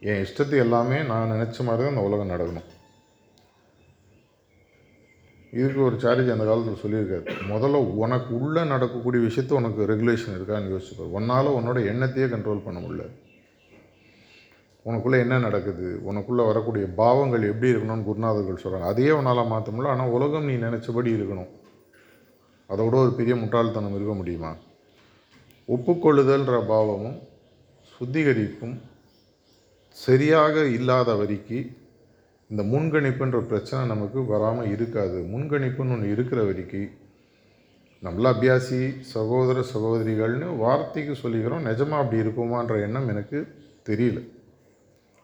என் இஷ்டத்து எல்லாமே நான் நினச்ச மாதிரி தான் இந்த உலகம் நடக்கணும். இதுக்கு ஒரு சார்ஜ் அந்த காலத்தில் சொல்லியிருக்காரு. முதல்ல உனக்கு உள்ளே நடக்கக்கூடிய விஷயத்த உனக்கு ரெகுலேஷன் இருக்கான்னு யோசிச்சுப்பார் ஒன்றால் உன்னோட எண்ணத்தையே கண்ட்ரோல் பண்ண முடியல. உனக்குள்ளே என்ன நடக்குது? உனக்குள்ளே வரக்கூடிய பாவங்கள் எப்படி இருக்கணும்னு குருநாதர்கள் சொல்கிறாங்க அதையே உன்னால் மாற்ற முடியல. ஆனால் உலகம் நீ நினச்சபடி இருக்கணும். அதோட ஒரு பெரிய முட்டாள்தனம் இருக்க முடியுமா? ஒப்புக்கொள்ளுதல்ன்ற பாவமும் சுத்திகரிப்பும் சரியாக இல்லாத வரைக்கு இந்த முன்கணிப்புன்ற பிரச்சனை நமக்கு வராமல் இருக்காது. முன்கணிப்புன்னு ஒன்று இருக்கிற வரைக்கு நம்மள அபியாசி சகோதர சகோதரிகள்னு வார்த்தைக்கு சொல்லிக்கிறோம். நிஜமாக அப்படி இருக்குமான்ற எண்ணம் எனக்கு தெரியல.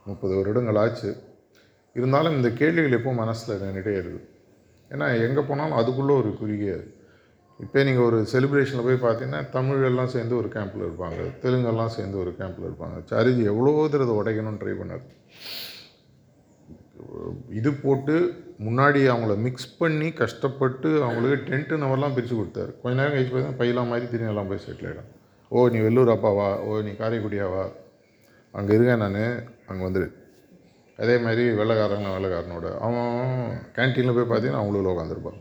முப்பது வருடங்கள் ஆச்சு. இருந்தாலும் இந்த கேள்விகள் எப்போ மனசில் நின்றுட்டே இருக்குது ஏன்னா எங்கே போனாலும் அதுக்குள்ளே ஒரு குறுகிய இப்போ நீங்கள் ஒரு செலிப்ரேஷனில் போய் பார்த்தீங்கன்னா தமிழ் எல்லாம் சேர்ந்து ஒரு கேம்பில் இருப்பாங்க. தெலுங்கெல்லாம் சேர்ந்து ஒரு கேம்பில் இருப்பாங்க. சரிஜி எவ்வளோ தடவை உடைக்கணும்னு ட்ரை பண்ணார்? இது போட்டு முன்னாடி அவங்கள மிக்ஸ் பண்ணி கஷ்டப்பட்டு அவங்களுக்கு டென்ட்டு நம்பர்லாம் பிரித்து கொடுத்தாரு. கொஞ்ச நேரம் கழிச்சு பார்த்தா பையலாம் மாதிரி திரும்பி எல்லாம் போய் செட்டில் ஆகிடும் ஓ நீ வெள்ளூர் அப்பாவா ஓ நீ காரைக்குடியாவா அங்கே இருக்கேன் நான். அங்கே வந்துடு அதே மாதிரி வெள்ளைக்காரங்க வெள்ளைக்காரனோட. அவன் கேன்டீனில் போய் பார்த்தீங்கன்னா அவங்களும் உட்காந்துருப்பான்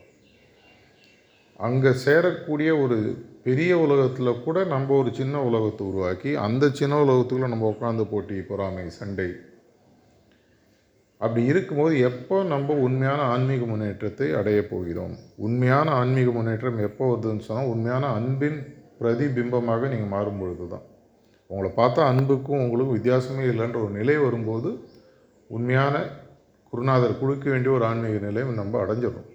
அங்கே சேரக்கூடிய ஒரு பெரிய உலகத்தில் கூட நம்ம ஒரு சின்ன உலகத்தை உருவாக்கி அந்த சின்ன உலகத்துக்குள்ளே நம்ம உட்காந்து போட்டி பொறாமை சண்டை. அப்படி இருக்கும்போது எப்போ நம்ம உண்மையான ஆன்மீக முன்னேற்றத்தை அடைய போகிறோம்? உண்மையான ஆன்மீக முன்னேற்றம் எப்போ வருதுன்னு சொன்னால் உண்மையான அன்பின் பிரதிபிம்பமாக நீங்கள் மாறும் பொழுது தான் உங்களை பார்த்தா அன்புக்கும் உங்களுக்கும் வித்தியாசமே இல்லைன்ற ஒரு நிலை வரும்போது உண்மையான குருநாதர் கொடுக்க வேண்டிய ஒரு ஆன்மீக நிலையை நம்ம அடைஞ்சிடும்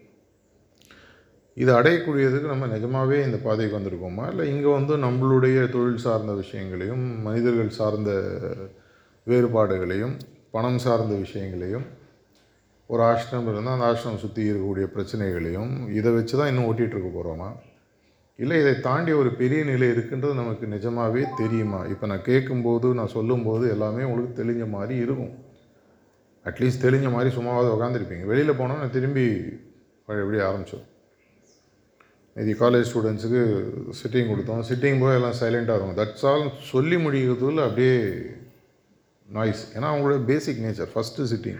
இது அடையக்கூடியதுக்கு நம்ம நிஜமாகவே இந்த பாதைக்கு வந்திருக்கோமா? இல்லை இங்கே வந்து நம்மளுடைய தொழில் சார்ந்த விஷயங்களையும் மனிதர்கள் சார்ந்த வேறுபாடுகளையும் பணம் சார்ந்த விஷயங்களையும் ஒரு ஆசிரமம் இருந்தால் அந்த ஆசிரமம் சுற்றி இருக்கக்கூடிய பிரச்சனைகளையும் இதை வச்சு தான் இன்னும் ஓட்டிகிட்டு இருக்க போகிறோமா இல்லை இதை தாண்டி ஒரு பெரிய நிலை இருக்குன்றது நமக்கு நிஜமாகவே தெரியுமா? இப்போ நான் கேட்கும்போது நான் சொல்லும்போது எல்லாமே உங்களுக்கு தெளிஞ்ச மாதிரி இருக்கும். அட்லீஸ்ட் தெளிஞ்ச மாதிரி சும்மாவது உட்காந்துருப்பீங்க வெளியில் போனால் நான் திரும்பி எப்படி ஆரம்பித்தோம் இது காலேஜ் ஸ்டூடெண்ட்ஸுக்கு சிட்டிங் கொடுத்தோம். சிட்டிங் போய் எல்லாம் சைலண்ட்டாக இருக்கும். தட்ஸ் ஆல் சொல்லி முடிகிறதுல அப்படியே நாய்ஸ் ஏன்னா அவங்களோட பேசிக் நேச்சர் ஃபஸ்ட்டு சிட்டிங்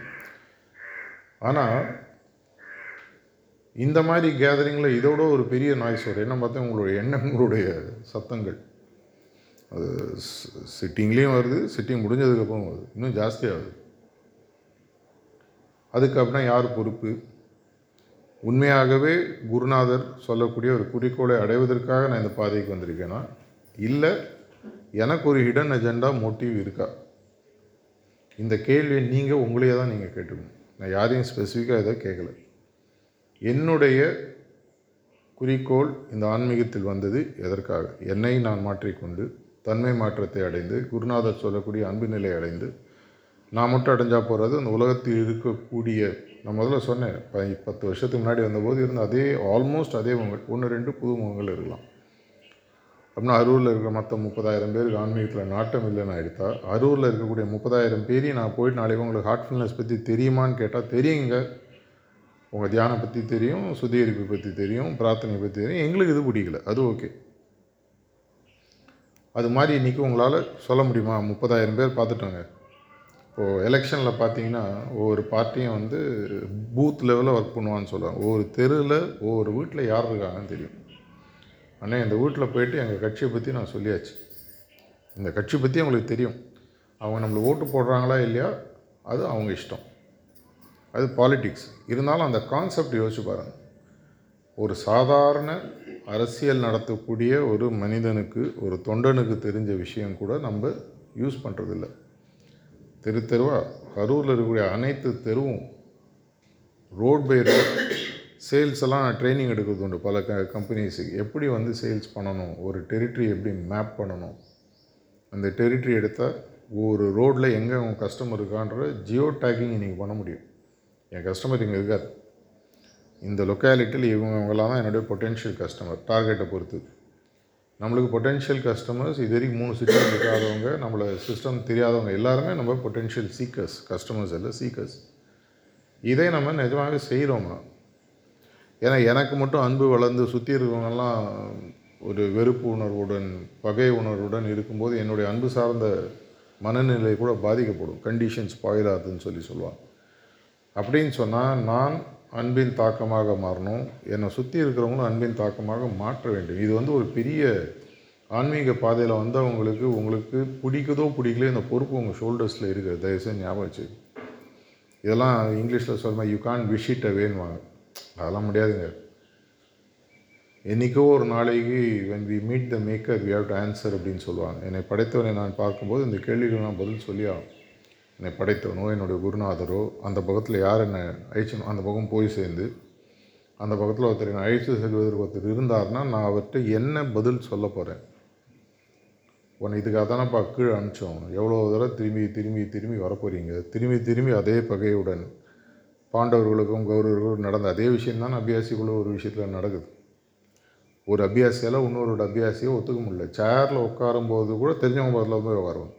ஆனால் இந்த மாதிரி கேதரிங்கில் இதோட ஒரு பெரிய நாய்ஸ் வரும். என்ன பார்த்தா உங்களுடைய எண்ணங்களுடைய சத்தங்கள். அது சிட்டிங்லேயும் வருது சிட்டிங் முடிஞ்சதுக்கப்புறம் வருது. இன்னும் ஜாஸ்தியாகுது. அதுக்கு யார் பொறுப்பு? உண்மையாகவே குருநாதர் சொல்லக்கூடிய ஒரு குறிக்கோளை அடைவதற்காக நான் இந்த பாதைக்கு வந்திருக்கேனா? இல்லை எனக்கு ஒரு ஹிடன் அஜெண்டா மோட்டிவ் இருக்கா? இந்த கேள்வியை நீங்கள் உங்களையே தான் நீங்கள் கேட்டுக்கணும். நான் யாரையும் ஸ்பெசிஃபிக்காக இதை கேட்கல. என்னுடைய குறிக்கோள் இந்த ஆன்மீகத்தில் வந்தது எதற்காக? என்னை நான் மாற்றிக்கொண்டு தன்மை மாற்றத்தை அடைந்து குருநாதர் சொல்லக்கூடிய அன்பு நிலை அடைந்து நான் மட்டும் அடைஞ்சால் போகிறது அந்த உலகத்தில் இருக்கக்கூடிய நான் முதல்ல சொன்னேன் ப பத்து வருஷத்துக்கு முன்னாடி வந்தபோது இருந்த அதே ஆல்மோஸ்ட் அதே முகங்கள் ஒன்று ரெண்டு புது முகங்கள் இருக்கலாம். அப்படின்னா அரூரில் இருக்கிற மற்ற முப்பதாயிரம் பேருக்கு ஆன்மீகத்தில் நாட்டம் இல்லைன்னு ஆகிடுத்தா அரூரில் இருக்கக்கூடிய முப்பதாயிரம் பேரையும் நான் போயிட்டு நாளைக்கு உங்களுக்கு ஹார்ட்ஃபுல்னஸ் பற்றி தெரியுமான்னு கேட்டால் தெரியுங்க. உங்கள் தியானம் பற்றி தெரியும் சுத்திகரிப்பு பற்றி தெரியும் பிரார்த்தனை பற்றி தெரியும். எங்களுக்கு இது பிடிக்கல. அது ஓகே. அது மாதிரி இன்றைக்கி உங்களால் சொல்ல முடியுமா? முப்பதாயிரம் பேர் பார்த்துட்டோங்க. இப்போது எலெக்ஷனில் பார்த்தீங்கன்னா ஒவ்வொரு பார்ட்டியும் வந்து பூத் லெவலில் ஒர்க் பண்ணுவான்னு சொல்லுவாங்க ஒவ்வொரு தெருவில் ஒவ்வொரு வீட்டில் யார் இருக்காங்கன்னு தெரியும். அண்ணே இந்த வீட்டில் போயிட்டு எங்கள் கட்சியை பற்றி நான் சொல்லியாச்சு. இந்த கட்சி பற்றி அவங்களுக்கு தெரியும். அவங்க நம்மளை ஓட்டு போடுறாங்களா இல்லையா? அது அவங்க இஷ்டம். அது பாலிட்டிக்ஸ் இருந்தாலும் அந்த கான்செப்ட் யோசிச்சு பாருங்கள் ஒரு சாதாரண அரசியல் நடத்தக்கூடிய ஒரு மனிதனுக்கு ஒரு தொண்டனுக்கு தெரிஞ்ச விஷயம் கூட நம்ம யூஸ் பண்ணுறதில்ல தெரு தெருவாக கரூரில் இருக்கக்கூடிய அனைத்து தெருவும் ரோட் பை ரோட் சேல்ஸ் எல்லாம் ட்ரைனிங் எடுக்கிறது உண்டு. பல க கம்பெனிஸுக்கு எப்படி வந்து சேல்ஸ் பண்ணணும்? ஒரு டெரிட்டரி எப்படி மேப் பண்ணணும்? அந்த டெரிட்டரி எடுத்தால் ஒரு ரோட்டில் எங்கே உங்கள் கஸ்டமர் இருக்கான்ற ஜியோ டேக்கிங் இன்றைக்கி பண்ண முடியும். என் கஸ்டமர் இங்கே இருக்கார். இந்த லொக்காலிட்டியில் இவங்க தான் என்னுடைய பொட்டென்ஷியல் கஸ்டமர் டார்கெட்டை பொறுத்து. நம்மளுக்கு பொட்டென்ஷியல் கஸ்டமர்ஸ் இது வரைக்கும் மூணு சிஸ்டம் இருக்காதவங்க நம்மளை சிஸ்டம் தெரியாதவங்க எல்லாருமே நம்ம பொட்டென்ஷியல் சீக்கர்ஸ் கஸ்டமர்ஸ் இல்லை சீக்கர்ஸ் இதை நம்ம நிஜமாகவே செய்கிறோமா ஏன்னா எனக்கு மட்டும் அன்பு வளர்ந்து சுற்றி இருக்கிறவங்கெல்லாம் ஒரு வெறுப்பு உணர்வுடன் பகை உணர்வுடன் இருக்கும்போது என்னுடைய அன்பு சார்ந்த மனநிலை கூட பாதிக்கப்படும். கண்டிஷன்ஸ் பாயிராதுன்னு சொல்லி சொல்லுவாங்க. அப்படின்னு சொன்னால் நான் அன்பின் தாக்கமாக மாறணும். என்னை சுற்றி இருக்கிறவங்களும் அன்பின் தாக்கமாக மாற்ற வேண்டும். இது வந்து ஒரு பெரிய ஆன்மீக பாதையில் வந்தவங்களுக்கு உங்களுக்கு பிடிக்குதோ பிடிக்கலையோ இந்த பொறுப்பு உங்கள் ஷோல்டர்ஸில் இருக்குது தயவுசெய்து ஞாபகம் வச்சு. இதெல்லாம் இங்கிலீஷில் சொல்லுமா யூ கான் விஷ் இட் அவேன்வாங்க அதெல்லாம் முடியாதுங்க. என்றைக்கோ ஒரு நாளைக்கு when we meet the maker we have to answer அப்படின்னு சொல்லுவாங்க. என்னை படைத்தவனை நான் பார்க்கும்போது இந்த கேள்விகள் நான் பதில் சொல்லி ஆகும் என்னை படைத்தவனோ என்னுடைய குருநாதரோ அந்த பக்கத்தில் யார் என்னை அழைச்சணும் அந்த பக்கம் போய் சேர்ந்து அந்த பக்கத்தில் ஒருத்தர் என்னை அழைத்து செல்வதற்கு ஒருத்தர் இருந்தார்னா நான் அவர்கிட்ட என்ன பதில் சொல்ல போகிறேன் உன்னை இதுக்காக தானேப்பா கீழே அனுப்பிச்சோம். எவ்வளோ தடவை திரும்பி திரும்பி திரும்பி வரப்போகிறீங்க திரும்பி திரும்பி அதே பகையுடன் பாண்டவர்களுக்கும் கௌரவர்களுக்கும் நடந்த அதே விஷயந்தான் அபியாசிக்குள்ளே அபியாசிக்குள்ள ஒரு விஷயத்தில் நடக்குது. ஒரு அபியாசியால் இன்னொரு அபியாசியை ஒத்துக்க முடியல. சேரில் உட்காரும்போது கூட தெரிஞ்சவங்க பதில் போய் உட்காருவோம்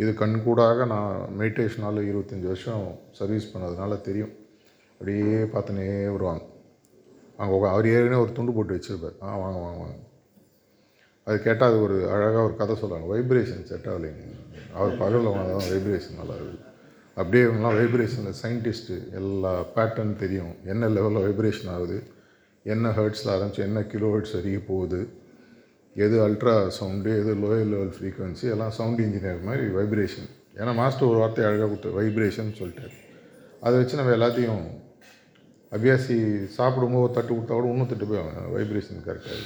இது கண்கூடாக நான் மெடிடேஷனால் இருபத்தஞ்சி வருஷம் சர்வீஸ் பண்ணதுனால தெரியும். அப்படியே பார்த்துனே வருவாங்க. அங்கே அவர் ஏற்கனவே ஒரு துண்டு போட்டு வச்சுருப்பார். ஆ வாங்க வாங்க வாங்க. அது கேட்டால் அது ஒரு அழகாக ஒரு கதை சொல்லுவாங்க வைப்ரேஷன் செட் ஆகலைங்க அவர் பகலில் தான் வைப்ரேஷன் நல்லா இருக்குது அப்படியே இவங்களாம் வைப்ரேஷனில் சயின்டிஸ்ட்டு எல்லா பேட்டர்ன் தெரியும். என்ன லெவலில் வைப்ரேஷன் ஆகுது? என்ன ஹர்ட்ஸில் ஆரம்பிச்சு என்ன கிலோ ஹர்ட்ஸ் வரைக்கும் போகுது? எது அல்ட்ரா சவுண்டு எது லோயர் லெவல் ஃப்ரீக்வன்சி எல்லாம் சவுண்ட் இன்ஜினியர் மாதிரி வைப்ரேஷன் ஏன்னா மாஸ்டர் ஒரு வார்த்தை அழகாக கொடுத்து வைப்ரேஷன் சொல்லிட்டாரு. அதை வச்சு நம்ம எல்லாத்தையும் அபியாசி சாப்பிடும்போது தட்டு கொடுத்தா கூட இன்னும் தட்டு போய் வைப்ரேஷன் கரெக்டாக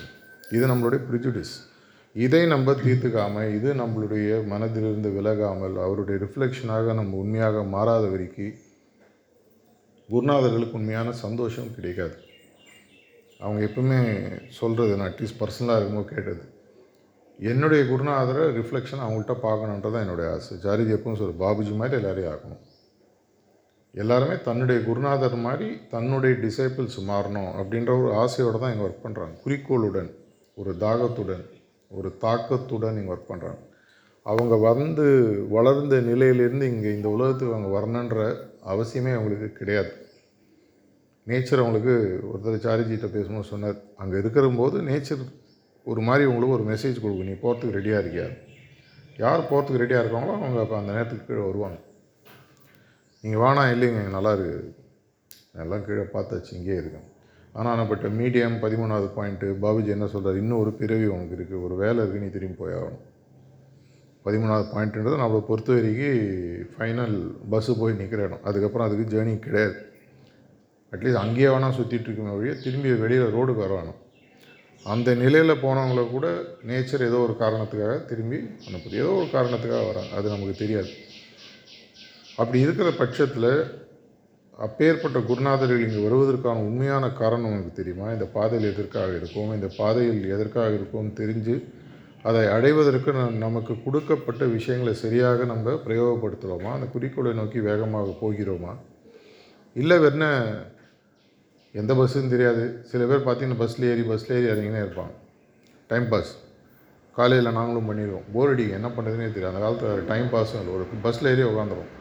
இது நம்மளுடைய ப்ரிஜுடிஸ் இதை நம்ம தீர்த்துக்காமல் இது நம்மளுடைய மனதிலிருந்து விலகாமல் அவருடைய ரிஃப்ளெக்ஷனாக நம்ம உண்மையாக மாறாத வரைக்கும் குருநாதர்களுக்கு உண்மையான சந்தோஷம் கிடைக்காது. அவங்க எப்பவுமே சொல்கிறது நான் அட்லீஸ்ட் பர்சனலாக இருக்கும்போது கேட்டது. என்னுடைய குருநாதரை ரிஃப்ளெக்ஷன் அவங்கள்ட்ட பார்க்கணுன்றது தான் என்னுடைய ஆசை. ஜாரிதி எப்பவும் சொல்ல பாபுஜி மாதிரி எல்லாரையும் ஆகணும் எல்லாருமே தன்னுடைய குருநாதர் மாதிரி தன்னுடைய டிசைபிள்ஸ் மாறணும் அப்படின்ற ஒரு ஆசையோடு தான் இங்கே ஒர்க் பண்ணுறாங்க குறிக்கோளுடன் ஒரு தாகத்துடன் ஒரு தாக்கத்துடன் இங்கே ஒர்க் பண்ணுறாங்க அவங்க வந்து வளர்ந்த நிலையிலேருந்து இங்கே இந்த உலகத்துக்கு அவங்க வரணுன்ற அவசியமே அவங்களுக்கு கிடையாது. நேச்சர் அவங்களுக்கு ஒருத்தர் சாரிஜிகிட்ட பேசும்போது சொன்னார் அங்கே இருக்கிறபோது நேச்சர் ஒரு மாதிரி உங்களுக்கு ஒரு மெசேஜ் கொடுக்கும் நீ போகிறதுக்கு ரெடியாக இருக்கியா? யார் போகிறதுக்கு ரெடியாக இருக்காங்களோ அவங்க அப்போ அந்த நேரத்துக்கு கீழே வருவாங்க. நீங்கள் வானா இல்லைங்க நல்லா இருக்குது எல்லாம் கீழே பார்த்தாச்சு இங்கேயே இருக்கேன். ஆனால் பட்ட மீடியம் பதிமூணாவது பாயிண்ட்டு பாபுஜி என்ன சொல்கிறார் இன்னும் ஒரு பிறவி உனக்கு இருக்குது ஒரு வேலை இருக்குது நீ திரும்பி போய் ஆகணும். பதிமூணாவது பாயிண்ட்டுன்றது நம்மளை பொறுத்த வரைக்கும் ஃபைனல் பஸ்ஸு போய் நிற்கிற இடம். அதுக்கப்புறம் அதுக்கு ஜேர்னி கிடையாது. அட்லீஸ்ட் அங்கேயே வேணால் சுற்றிட்டு இருக்குமே வழியே திரும்பி வெளியில் ரோடுக்கு வரணும். அந்த நிலையில் போனவங்கள கூட நேச்சர் ஏதோ ஒரு காரணத்துக்காக திரும்பி அனுப்புது ஏதோ ஒரு காரணத்துக்காக வராங்க. அது நமக்கு தெரியாது. அப்படி இருக்கிற பட்சத்தில் அப்பேற்பட்ட குருநாதர்கள் இங்கே வருவதற்கான உண்மையான காரணம் நமக்கு தெரியுமா? இந்த பாதையில் எதற்காக இருக்கும்? இந்த பாதையில் எதற்காக இருக்கும் தெரிஞ்சு அதை அடைவதற்கு நம் நமக்கு கொடுக்கப்பட்ட விஷயங்களை சரியாக நம்ம பிரயோகப்படுத்துகிறோமா அந்த குறிக்கோளை நோக்கி வேகமாக போகிறோமா? இல்லை வெறும் எந்த பஸ்ஸுன்னு தெரியாது. சில பேர் பார்த்தீங்கன்னா பஸ்ஸில் ஏறி பஸ்ஸில் ஏறி இறங்கினே இருப்பாங்க. டைம் பாஸ் காலையில் நாங்களும் பண்ணிடுவோம். போர் அடிக்கும் என்ன பண்ணுறதுனே தெரியாது. அந்த காலத்தில் டைம் பாஸும் இல்லை ஒரு பஸ்ஸில் ஏறி உட்காந்துரும்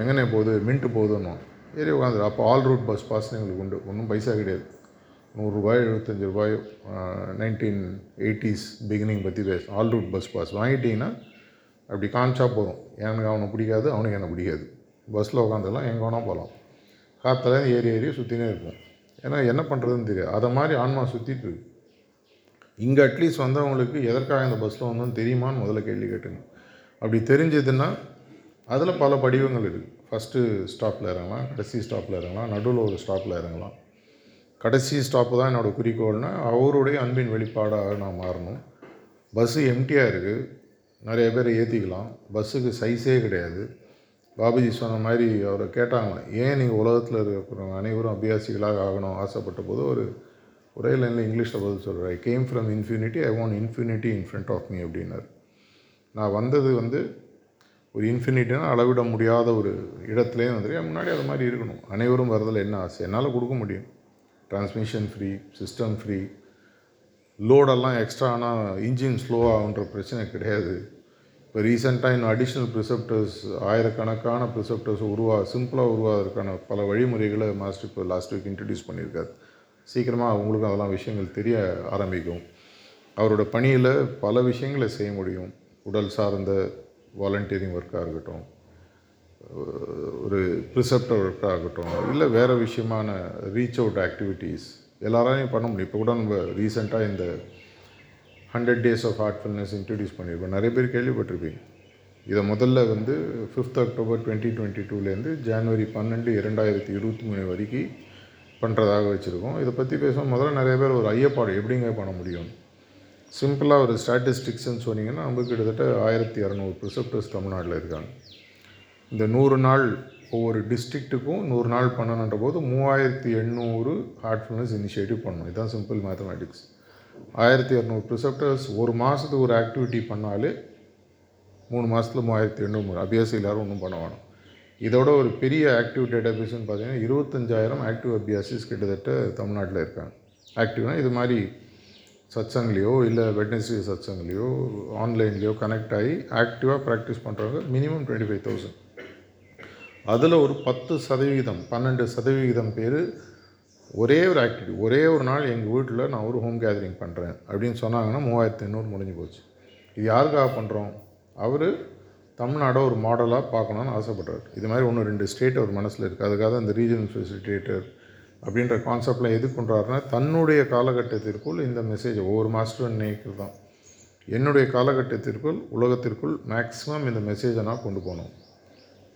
எங்கனே போகுது? மின்ட்டு போகுதுன்னு. ஏறி உட்காந்துரும் அப்போ ஆல் ரூட் பஸ் பாஸ்னு எங்களுக்கு உண்டு. ஒன்றும் பைசா கிடையாது. நூறுரூபாய் எழுபத்தஞ்சி ரூபாய் நைன்டீன் எயிட்டிஸ் பிகினிங் பற்றி பேச ஆல் ரூட் பஸ் பாஸ் வாங்கிட்டிங்கன்னா அப்படி காமிச்சா போதும். எனக்கு அவனை பிடிக்காது அவனுக்கு என்ன பிடிக்காது. பஸ்ஸில் உட்காந்துலாம் எங்கே வேணால் போகலாம். காற்றுல ஏறி ஏறி சுற்றினே இருப்போம். ஏன்னா என்ன பண்ணுறதுன்னு தெரியாது. அதை மாதிரி ஆன்மா சுற்றிட்டு இருக்கு. இங்கே அட்லீஸ்ட் வந்தவங்களுக்கு எதற்காக இந்த பஸ்ஸில் வந்தோம்னு தெரியுமான்னு முதல்ல கேள்வி கேட்டுங்க அப்படி தெரிஞ்சதுன்னா அதில் பல படிவங்கள் இருக்குது ஃபஸ்ட்டு ஸ்டாப்பில் இறங்கலாம் கடைசி ஸ்டாப்பில் இறங்கலாம் நடுவில் ஒரு ஸ்டாப்பில் இறங்கலாம். கடைசி ஸ்டாப்பு தான் என்னோடய குறிக்கோள்னா அவருடைய அன்பின் வெளிப்பாடாக நான் மாறணும். பஸ்ஸு எம்டியாக இருக்குது நிறைய பேர் ஏற்றிக்கலாம் பஸ்ஸுக்கு சைஸே கிடையாது. பாபுஜி சொன்ன மாதிரி அவரை கேட்டாங்க ஏன் நீங்கள் உலகத்தில் இருக்கிறவங்க அனைவரும் அபியாசிகளாக ஆகணும்? ஆசைப்பட்ட போது ஒரு ஒரே லைனில் இங்கிலீஷில் பதில் சொல்கிறார் I came from infinity I want infinity in front of me அப்படின்னார். நான் வந்தது வந்து ஒரு இன்ஃபினிட்டினா அளவிட முடியாத ஒரு இடத்துலேயே வந்துட்டு முன்னாடி அது மாதிரி இருக்கணும். அனைவரும் வரதில் என்ன ஆசை? என்னால் கொடுக்க முடியும். டிரான்ஸ்மிஷன் ஃப்ரீ சிஸ்டம் ஃப்ரீ லோடெல்லாம் எக்ஸ்ட்ரா ஆனால் இன்ஜின் ஸ்லோ ஆகுன்ற பிரச்சனை கிடையாது. இப்போ ரீசெண்டாக இன்னும் அடிஷ்னல் ப்ரிசெப்டர்ஸ் ஆயிரக்கணக்கான ப்ரிசெப்டர்ஸ் உருவா சிம்பிளாக உருவாகிறதுக்கான பல வழிமுறைகளை மாஸ்டர் இப்போ லாஸ்ட் வீக் இன்ட்ரடியூஸ் பண்ணியிருக்காரு. சீக்கிரமாக அவங்களுக்கும் அதெல்லாம் விஷயங்கள் தெரிய ஆரம்பிக்கும். அவரோட பணியில் பல விஷயங்களை செய்ய முடியும். உடல் சார்ந்த வாலண்டியரிங் ஒர்க்காக இருக்கட்டும் ஒரு ப்ரிசெப்டர் ஒர்க்காக இருக்கட்டும் இல்லை வேறு விஷயமான ரீச் அவுட் ஆக்டிவிட்டீஸ் எல்லாராலையும் பண்ண முடியும். இப்போ கூட நம்ம ரீசெண்டாக இந்த hundred days of Heartfulness introduce பண்ணியிருக்கோம் நிறைய பேர் கேள்விப்பட்டிருப்பீங்க. இதை முதல்ல வந்து ஃபிஃப்த் அக்டோபர் டுவெண்ட்டி டுவெண்ட்டி டூலேருந்து ஜனவரி பன்னெண்டு இரண்டாயிரத்தி இருபத்தி மூணு வரைக்கும் பண்ணுறதாக வச்சுருக்கோம். இதை பற்றி பேசுவோம் முதல்ல நிறைய பேர் ஒரு ஐயப்பாடு எப்படிங்க பண்ண முடியும்? சிம்பிளாக ஒரு ஸ்டாட்டிஸ்டிக்ஸ்ன்னு சொன்னீங்கன்னா நம்ம கிட்டத்தட்ட ஆயிரத்தி இரநூறு ப்ரிசப்டர்ஸ் தமிழ்நாட்டில் இருக்காங்க. இந்த நூறு நாள் ஒவ்வொரு டிஸ்ட்ரிக்ட்டுக்கும் நூறு நாள் பண்ணணுன்ற போது மூவாயிரத்தி எண்ணூறு ஹார்ட்ஃபுல்னஸ் இனிஷியேட்டிவ் பண்ணணும். இதுதான் சிம்பிள் மேத்தமேட்டிக்ஸ் ஆயிரத்தி இரநூறு ப்ரிசெப்டர்ஸ் ஒரு மாதத்துக்கு ஒரு ஆக்டிவிட்டி பண்ணாலே மூணு மாதத்தில் மூவாயிரத்தி எண்ணூறு அபியாசி எல்லோரும் ஒன்றும் பண்ண வேணும். இதோட ஒரு பெரிய ஆக்டிவ் டேட்டாபேஸ்னு பார்த்தீங்கன்னா இருபத்தஞ்சாயிரம் ஆக்டிவ் அபியாசிஸ் கிட்டத்தட்ட தமிழ்நாட்டில் இருக்காங்க. ஆக்டிவ்னால் இது மாதிரி சத்சங்லேயோ இல்லை வெட்னஸ்டே சத்சங்லேயோ ஆன்லைன்லேயோ கனெக்ட் ஆகி ஆக்டிவாக ப்ராக்டிஸ் பண்ணுறவங்க மினிமம் டுவெண்ட்டி ஃபைவ் தௌசண்ட் அதில் ஒரு பத்து சதவிகிதம் பன்னெண்டு சதவிகிதம் பேர் ஒரே ஒரு ஆக்டிவிட்டி ஒரே ஒரு நாள் எங்கள் வீட்டில் நான் ஒரு ஹோம் கேதரிங் பண்ணுறேன் அப்படின்னு சொன்னாங்கன்னா மூவாயிரத்தி எண்ணூறு முடிஞ்சு போச்சு. இது யாருக்காக பண்ணுறோம் அவர் தமிழ்நாடை ஒரு மாடலாக பார்க்கணுன்னு ஆசைப்படுறாரு. இது மாதிரி ஒன்று ரெண்டு ஸ்டேட் அவர் மனசில் இருக்குது அதுக்காக தான் இந்த ரீஜனல் ஃபெசிலிட்டேட்டர் அப்படின்ற கான்செப்டில் எது கொண்டாருன்னா தன்னுடைய காலகட்டத்திற்குள் இந்த மெசேஜ் ஒவ்வொரு மாஸ்டரும் நினைக்கிறது தான். என்னுடைய காலகட்டத்திற்குள் உலகத்திற்குள் மேக்ஸிமம் இந்த மெசேஜை நான் கொண்டு போகணும்.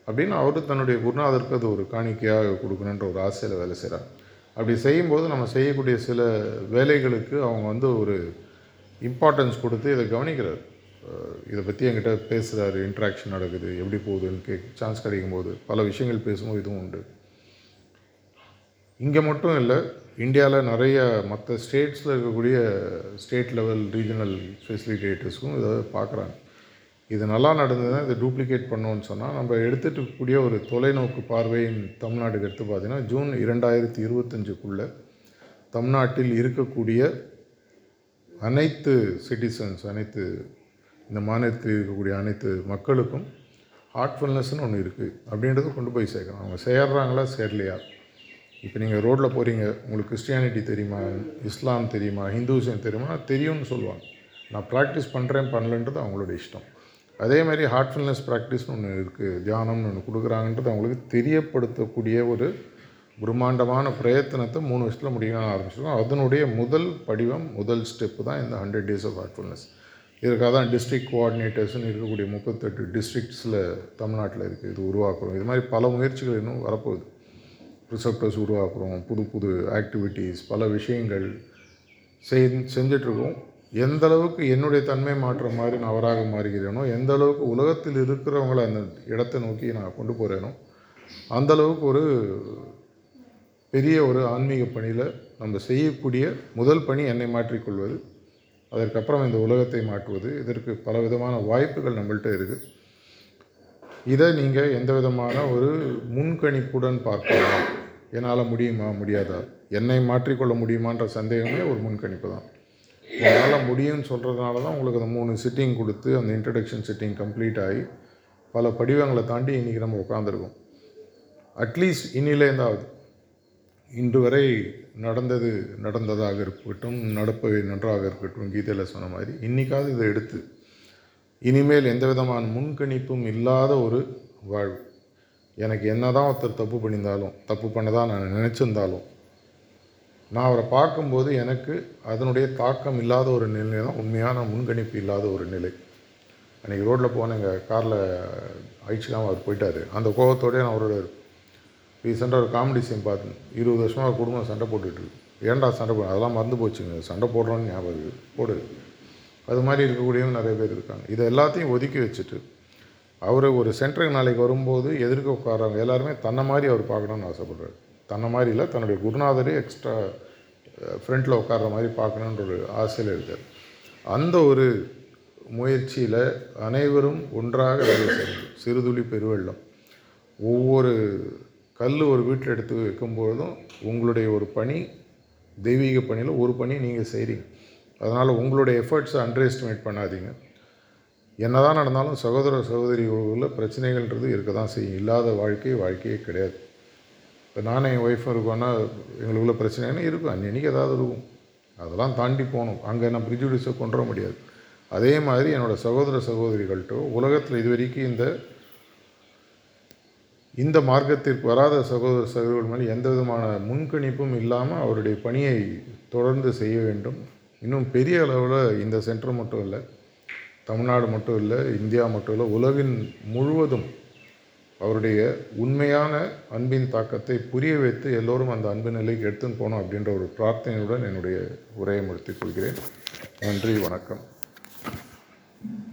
அப்படின்னு அவர் தன்னுடைய குருநாதருக்கு அது ஒரு காணிக்கையாக கொடுக்கணுன்ற ஒரு ஆசையில் வேலை செய்கிறார் அப்படி செய்யும்போது நம்ம செய்யக்கூடிய சில வேலைகளுக்கு அவங்க வந்து ஒரு இம்பார்ட்டன்ஸ் கொடுத்து இதை கவனிக்கிறார். இதை பற்றி என்கிட்ட பேசுகிறாரு இன்ட்ராக்ஷன் நடக்குது எப்படி போகுதுன்னு கேட்க சான்ஸ் கிடைக்கும்போது பல விஷயங்கள் பேசும்போது இதுவும் உண்டு. இங்கே மட்டும் இல்லை இந்தியாவில் நிறைய மற்ற ஸ்டேட்ஸில் இருக்கக்கூடிய ஸ்டேட் லெவல் ரீஜனல் ஃபெசிலிட்டேட்டர்ஸும் இதை பார்க்குறாங்க. இது நல்லா நடந்ததுன்னா இதை டூப்ளிகேட் பண்ணோன்னு சொன்னால் நம்ம எடுத்துகிட்டு இருக்கக்கூடிய ஒரு தொலைநோக்கு பார்வையின் தமிழ்நாட்டுக்கு எடுத்து பார்த்தீங்கன்னா ஜூன் இரண்டாயிரத்தி இருபத்தஞ்சுக்குள்ளே தமிழ்நாட்டில் இருக்கக்கூடிய அனைத்து சிட்டிசன்ஸ் அனைத்து இந்த மாநிலத்தில் இருக்கக்கூடிய அனைத்து மக்களுக்கும் ஹார்ட்ஃபுல்னஸ்னு ஒன்று இருக்குது அப்படின்றத கொண்டு போய் சேர்க்கணும். அவங்க சேர்றாங்களா சேரலையா? இப்போ நீங்கள் ரோட்டில் போகிறீங்க உங்களுக்கு கிறிஸ்டியானிட்டி தெரியுமா இஸ்லாம் தெரியுமா ஹிந்துவிசம் தெரியுமா தெரியும்னு சொல்லுவாங்க. நான் ப்ராக்டிஸ் பண்ணுறேன் பண்ணலன்றது அவங்களோட இஷ்டம். அதே மாதிரி ஹார்ட்ஃபுல்னஸ் ப்ராக்டிஸ்னு ஒன்று இருக்குது தியானம்னு ஒன்று கொடுக்குறாங்கன்றது அவங்களுக்கு தெரியப்படுத்தக்கூடிய ஒரு பிரம்மாண்டமான பிரயத்தனத்தை மூணு வருஷத்தில் முடிக்கணும்னு ஆரம்பிச்சிருக்கோம். அதனுடைய முதல் படிவம் முதல் ஸ்டெப்பு தான் இந்த ஹண்ட்ரட் டேஸ் ஆஃப் ஹார்ட்ஃபுல்னஸ் இதுக்காக தான் டிஸ்ட்ரிக்ட் கோஆர்டினேட்டர்ஸ்னு இருக்கக்கூடிய முப்பத்தெட்டு டிஸ்ட்ரிக்ட்ஸில் தமிழ்நாட்டில் இருக்குது இது உருவாக்குறோம். இது மாதிரி பல முயற்சிகள் இன்னும் வரப்போகுது. ரிசப்டர்ஸ் உருவாக்குறோம் புது புது ஆக்டிவிட்டீஸ் பல விஷயங்கள் செய் செஞ்சிட்ருக்கோம் எந்த அளவுக்கு என்னுடைய தன்மை மாற்ற மாதிரி நான் அவராக மாறுகிறேனோ எந்த அளவுக்கு உலகத்தில் இருக்கிறவங்கள அந்த இடத்தை நோக்கி நான் கொண்டு போகிறேனோ அந்த அளவுக்கு ஒரு பெரிய ஒரு ஆன்மீக பணியில் நம்ம செய்யக்கூடிய முதல் பணி என்னை மாற்றிக்கொள்வது அதற்கப்புறம் இந்த உலகத்தை மாற்றுவது. இதற்கு பல விதமான வாய்ப்புகள் நம்மள்கிட்ட இருக்குது இதை நீங்கள் எந்த விதமான ஒரு முன்கணிப்புடன் பார்க்கலாம். என்னால் முடியுமா முடியாதா? என்னை மாற்றிக்கொள்ள முடியுமான்ற சந்தேகமே ஒரு முன்கணிப்பு தான். உங்களால் முடியும்னு சொல்கிறதுனால தான் உங்களுக்கு அந்த மூணு சிட்டிங் கொடுத்து அந்த இன்ட்ரடக்ஷன் சிட்டிங் கம்ப்ளீட் ஆகி பல படிவங்களை தாண்டி இன்றைக்கி நம்ம உட்காந்துருக்கோம் அட்லீஸ்ட் இன்னிலேருந்தாவது இன்று வரை நடந்தது நடந்ததாக இருக்கட்டும் நடப்பவை நன்றாக இருக்கட்டும் கீதையில் சொன்ன மாதிரி இன்றைக்காவது இதை எடுத்து இனிமேல் எந்த விதமான முன்கணிப்பும் இல்லாத ஒரு வாழ்வு. எனக்கு என்ன தான் ஒருத்தர் தப்பு பண்ணியிருந்தாலும் தப்பு பண்ணதான் நான் நினச்சிருந்தாலும் நான் அவரை பார்க்கும்போது எனக்கு அதனுடைய தாக்கம் இல்லாத ஒரு நிலை தான் உண்மையான முன்கணிப்பு இல்லாத ஒரு நிலை. அன்றைக்கி ரோட்டில் போனேங்க காரில் அழிச்சிக்காமல் அவர் போயிட்டார். அந்த கோபத்தோடய நான் அவரோட ரீசெண்டாக ஒரு காமெடி சீன் பார்த்தேன். இருபது வருஷமாக ஒரு குடும்பம் சண்டை போட்டுட்டுருக்கு ஏன்டா சண்டை போட அதெல்லாம் மறந்து போச்சுங்க. சண்டை போடுறோன்னு ஞாபகம் போடு. அது மாதிரி இருக்கக்கூடியவங்க நிறைய பேர் இருக்காங்க. இதை எல்லாத்தையும் ஒதுக்கி வச்சுட்டு அவர் ஒரு சென்டருக்கு நாளைக்கு வரும்போது எதிர்க்க உட்காரவங்க எல்லாருமே தன்னை மாதிரி அவர் பார்க்கணுன்னு ஆசைப்படுறாரு. தன்னை மாதிரி இல்லை தன்னுடைய குருநாதரே எக்ஸ்ட்ரா ஃப்ரண்ட்டில் உட்கார்ற மாதிரி பார்க்கணுன்ற ஒரு ஆசையில் இருக்கார். அந்த ஒரு முயற்சியில் அனைவரும் ஒன்றாக வேலை செய்யணும். சிறுதுளி பெருவெள்ளம். ஒவ்வொரு கல் ஒரு வீட்டில் எடுத்து வைக்கும்பொழுதும் உங்களுடைய ஒரு பணி தெய்வீக பணியில் ஒரு பணி நீங்கள் செய்கிறீங்க அதனால் உங்களுடைய எஃபர்ட்ஸை அண்டர் எஸ்டிமேட் பண்ணாதீங்க. என்னதான் நடந்தாலும் சகோதர சகோதரி உள்ள பிரச்சனைகள்ன்றது இருக்க தான் செய்யும். இல்லாத வாழ்க்கை வாழ்க்கையே கிடையாது. இப்போ நானே என் ஒய்ஃபும் இருக்கோன்னா எங்களுக்குள்ள பிரச்சனைன்னு இருக்கும். அன்னைக்கு ஏதாவது இருக்கும். அதெல்லாம் தாண்டி போகணும். அங்கே நான் ப்ரிஜுடிஸை கொண்டு வர முடியாது. அதே மாதிரி என்னோடய சகோதர சகோதரிகள்கிட்ட உலகத்தில் இது வரைக்கும் இந்த இந்த மார்க்கத்திற்கு வராத சகோதர சகோதரர்கள் மேலே எந்த விதமான முன்கணிப்பும் இல்லாமல் அவருடைய பணியை தொடர்ந்து செய்ய வேண்டும். இன்னும் பெரிய அளவில் இந்த சென்டர் மட்டும் இல்லை தமிழ்நாடு மட்டும் இல்லை இந்தியா மட்டும் இல்லை உலகின் முழுவதும் அவருடைய உண்மையான அன்பின் தாக்கத்தை புரிய வைத்து எல்லோரும் அந்த அன்பு நிலைக்கு எடுத்துன்னு போகணும் அப்படின்ற ஒரு பிரார்த்தனையுடன் என்னுடைய உரையை முடித்துக் கொள்கிறேன். நன்றி வணக்கம்.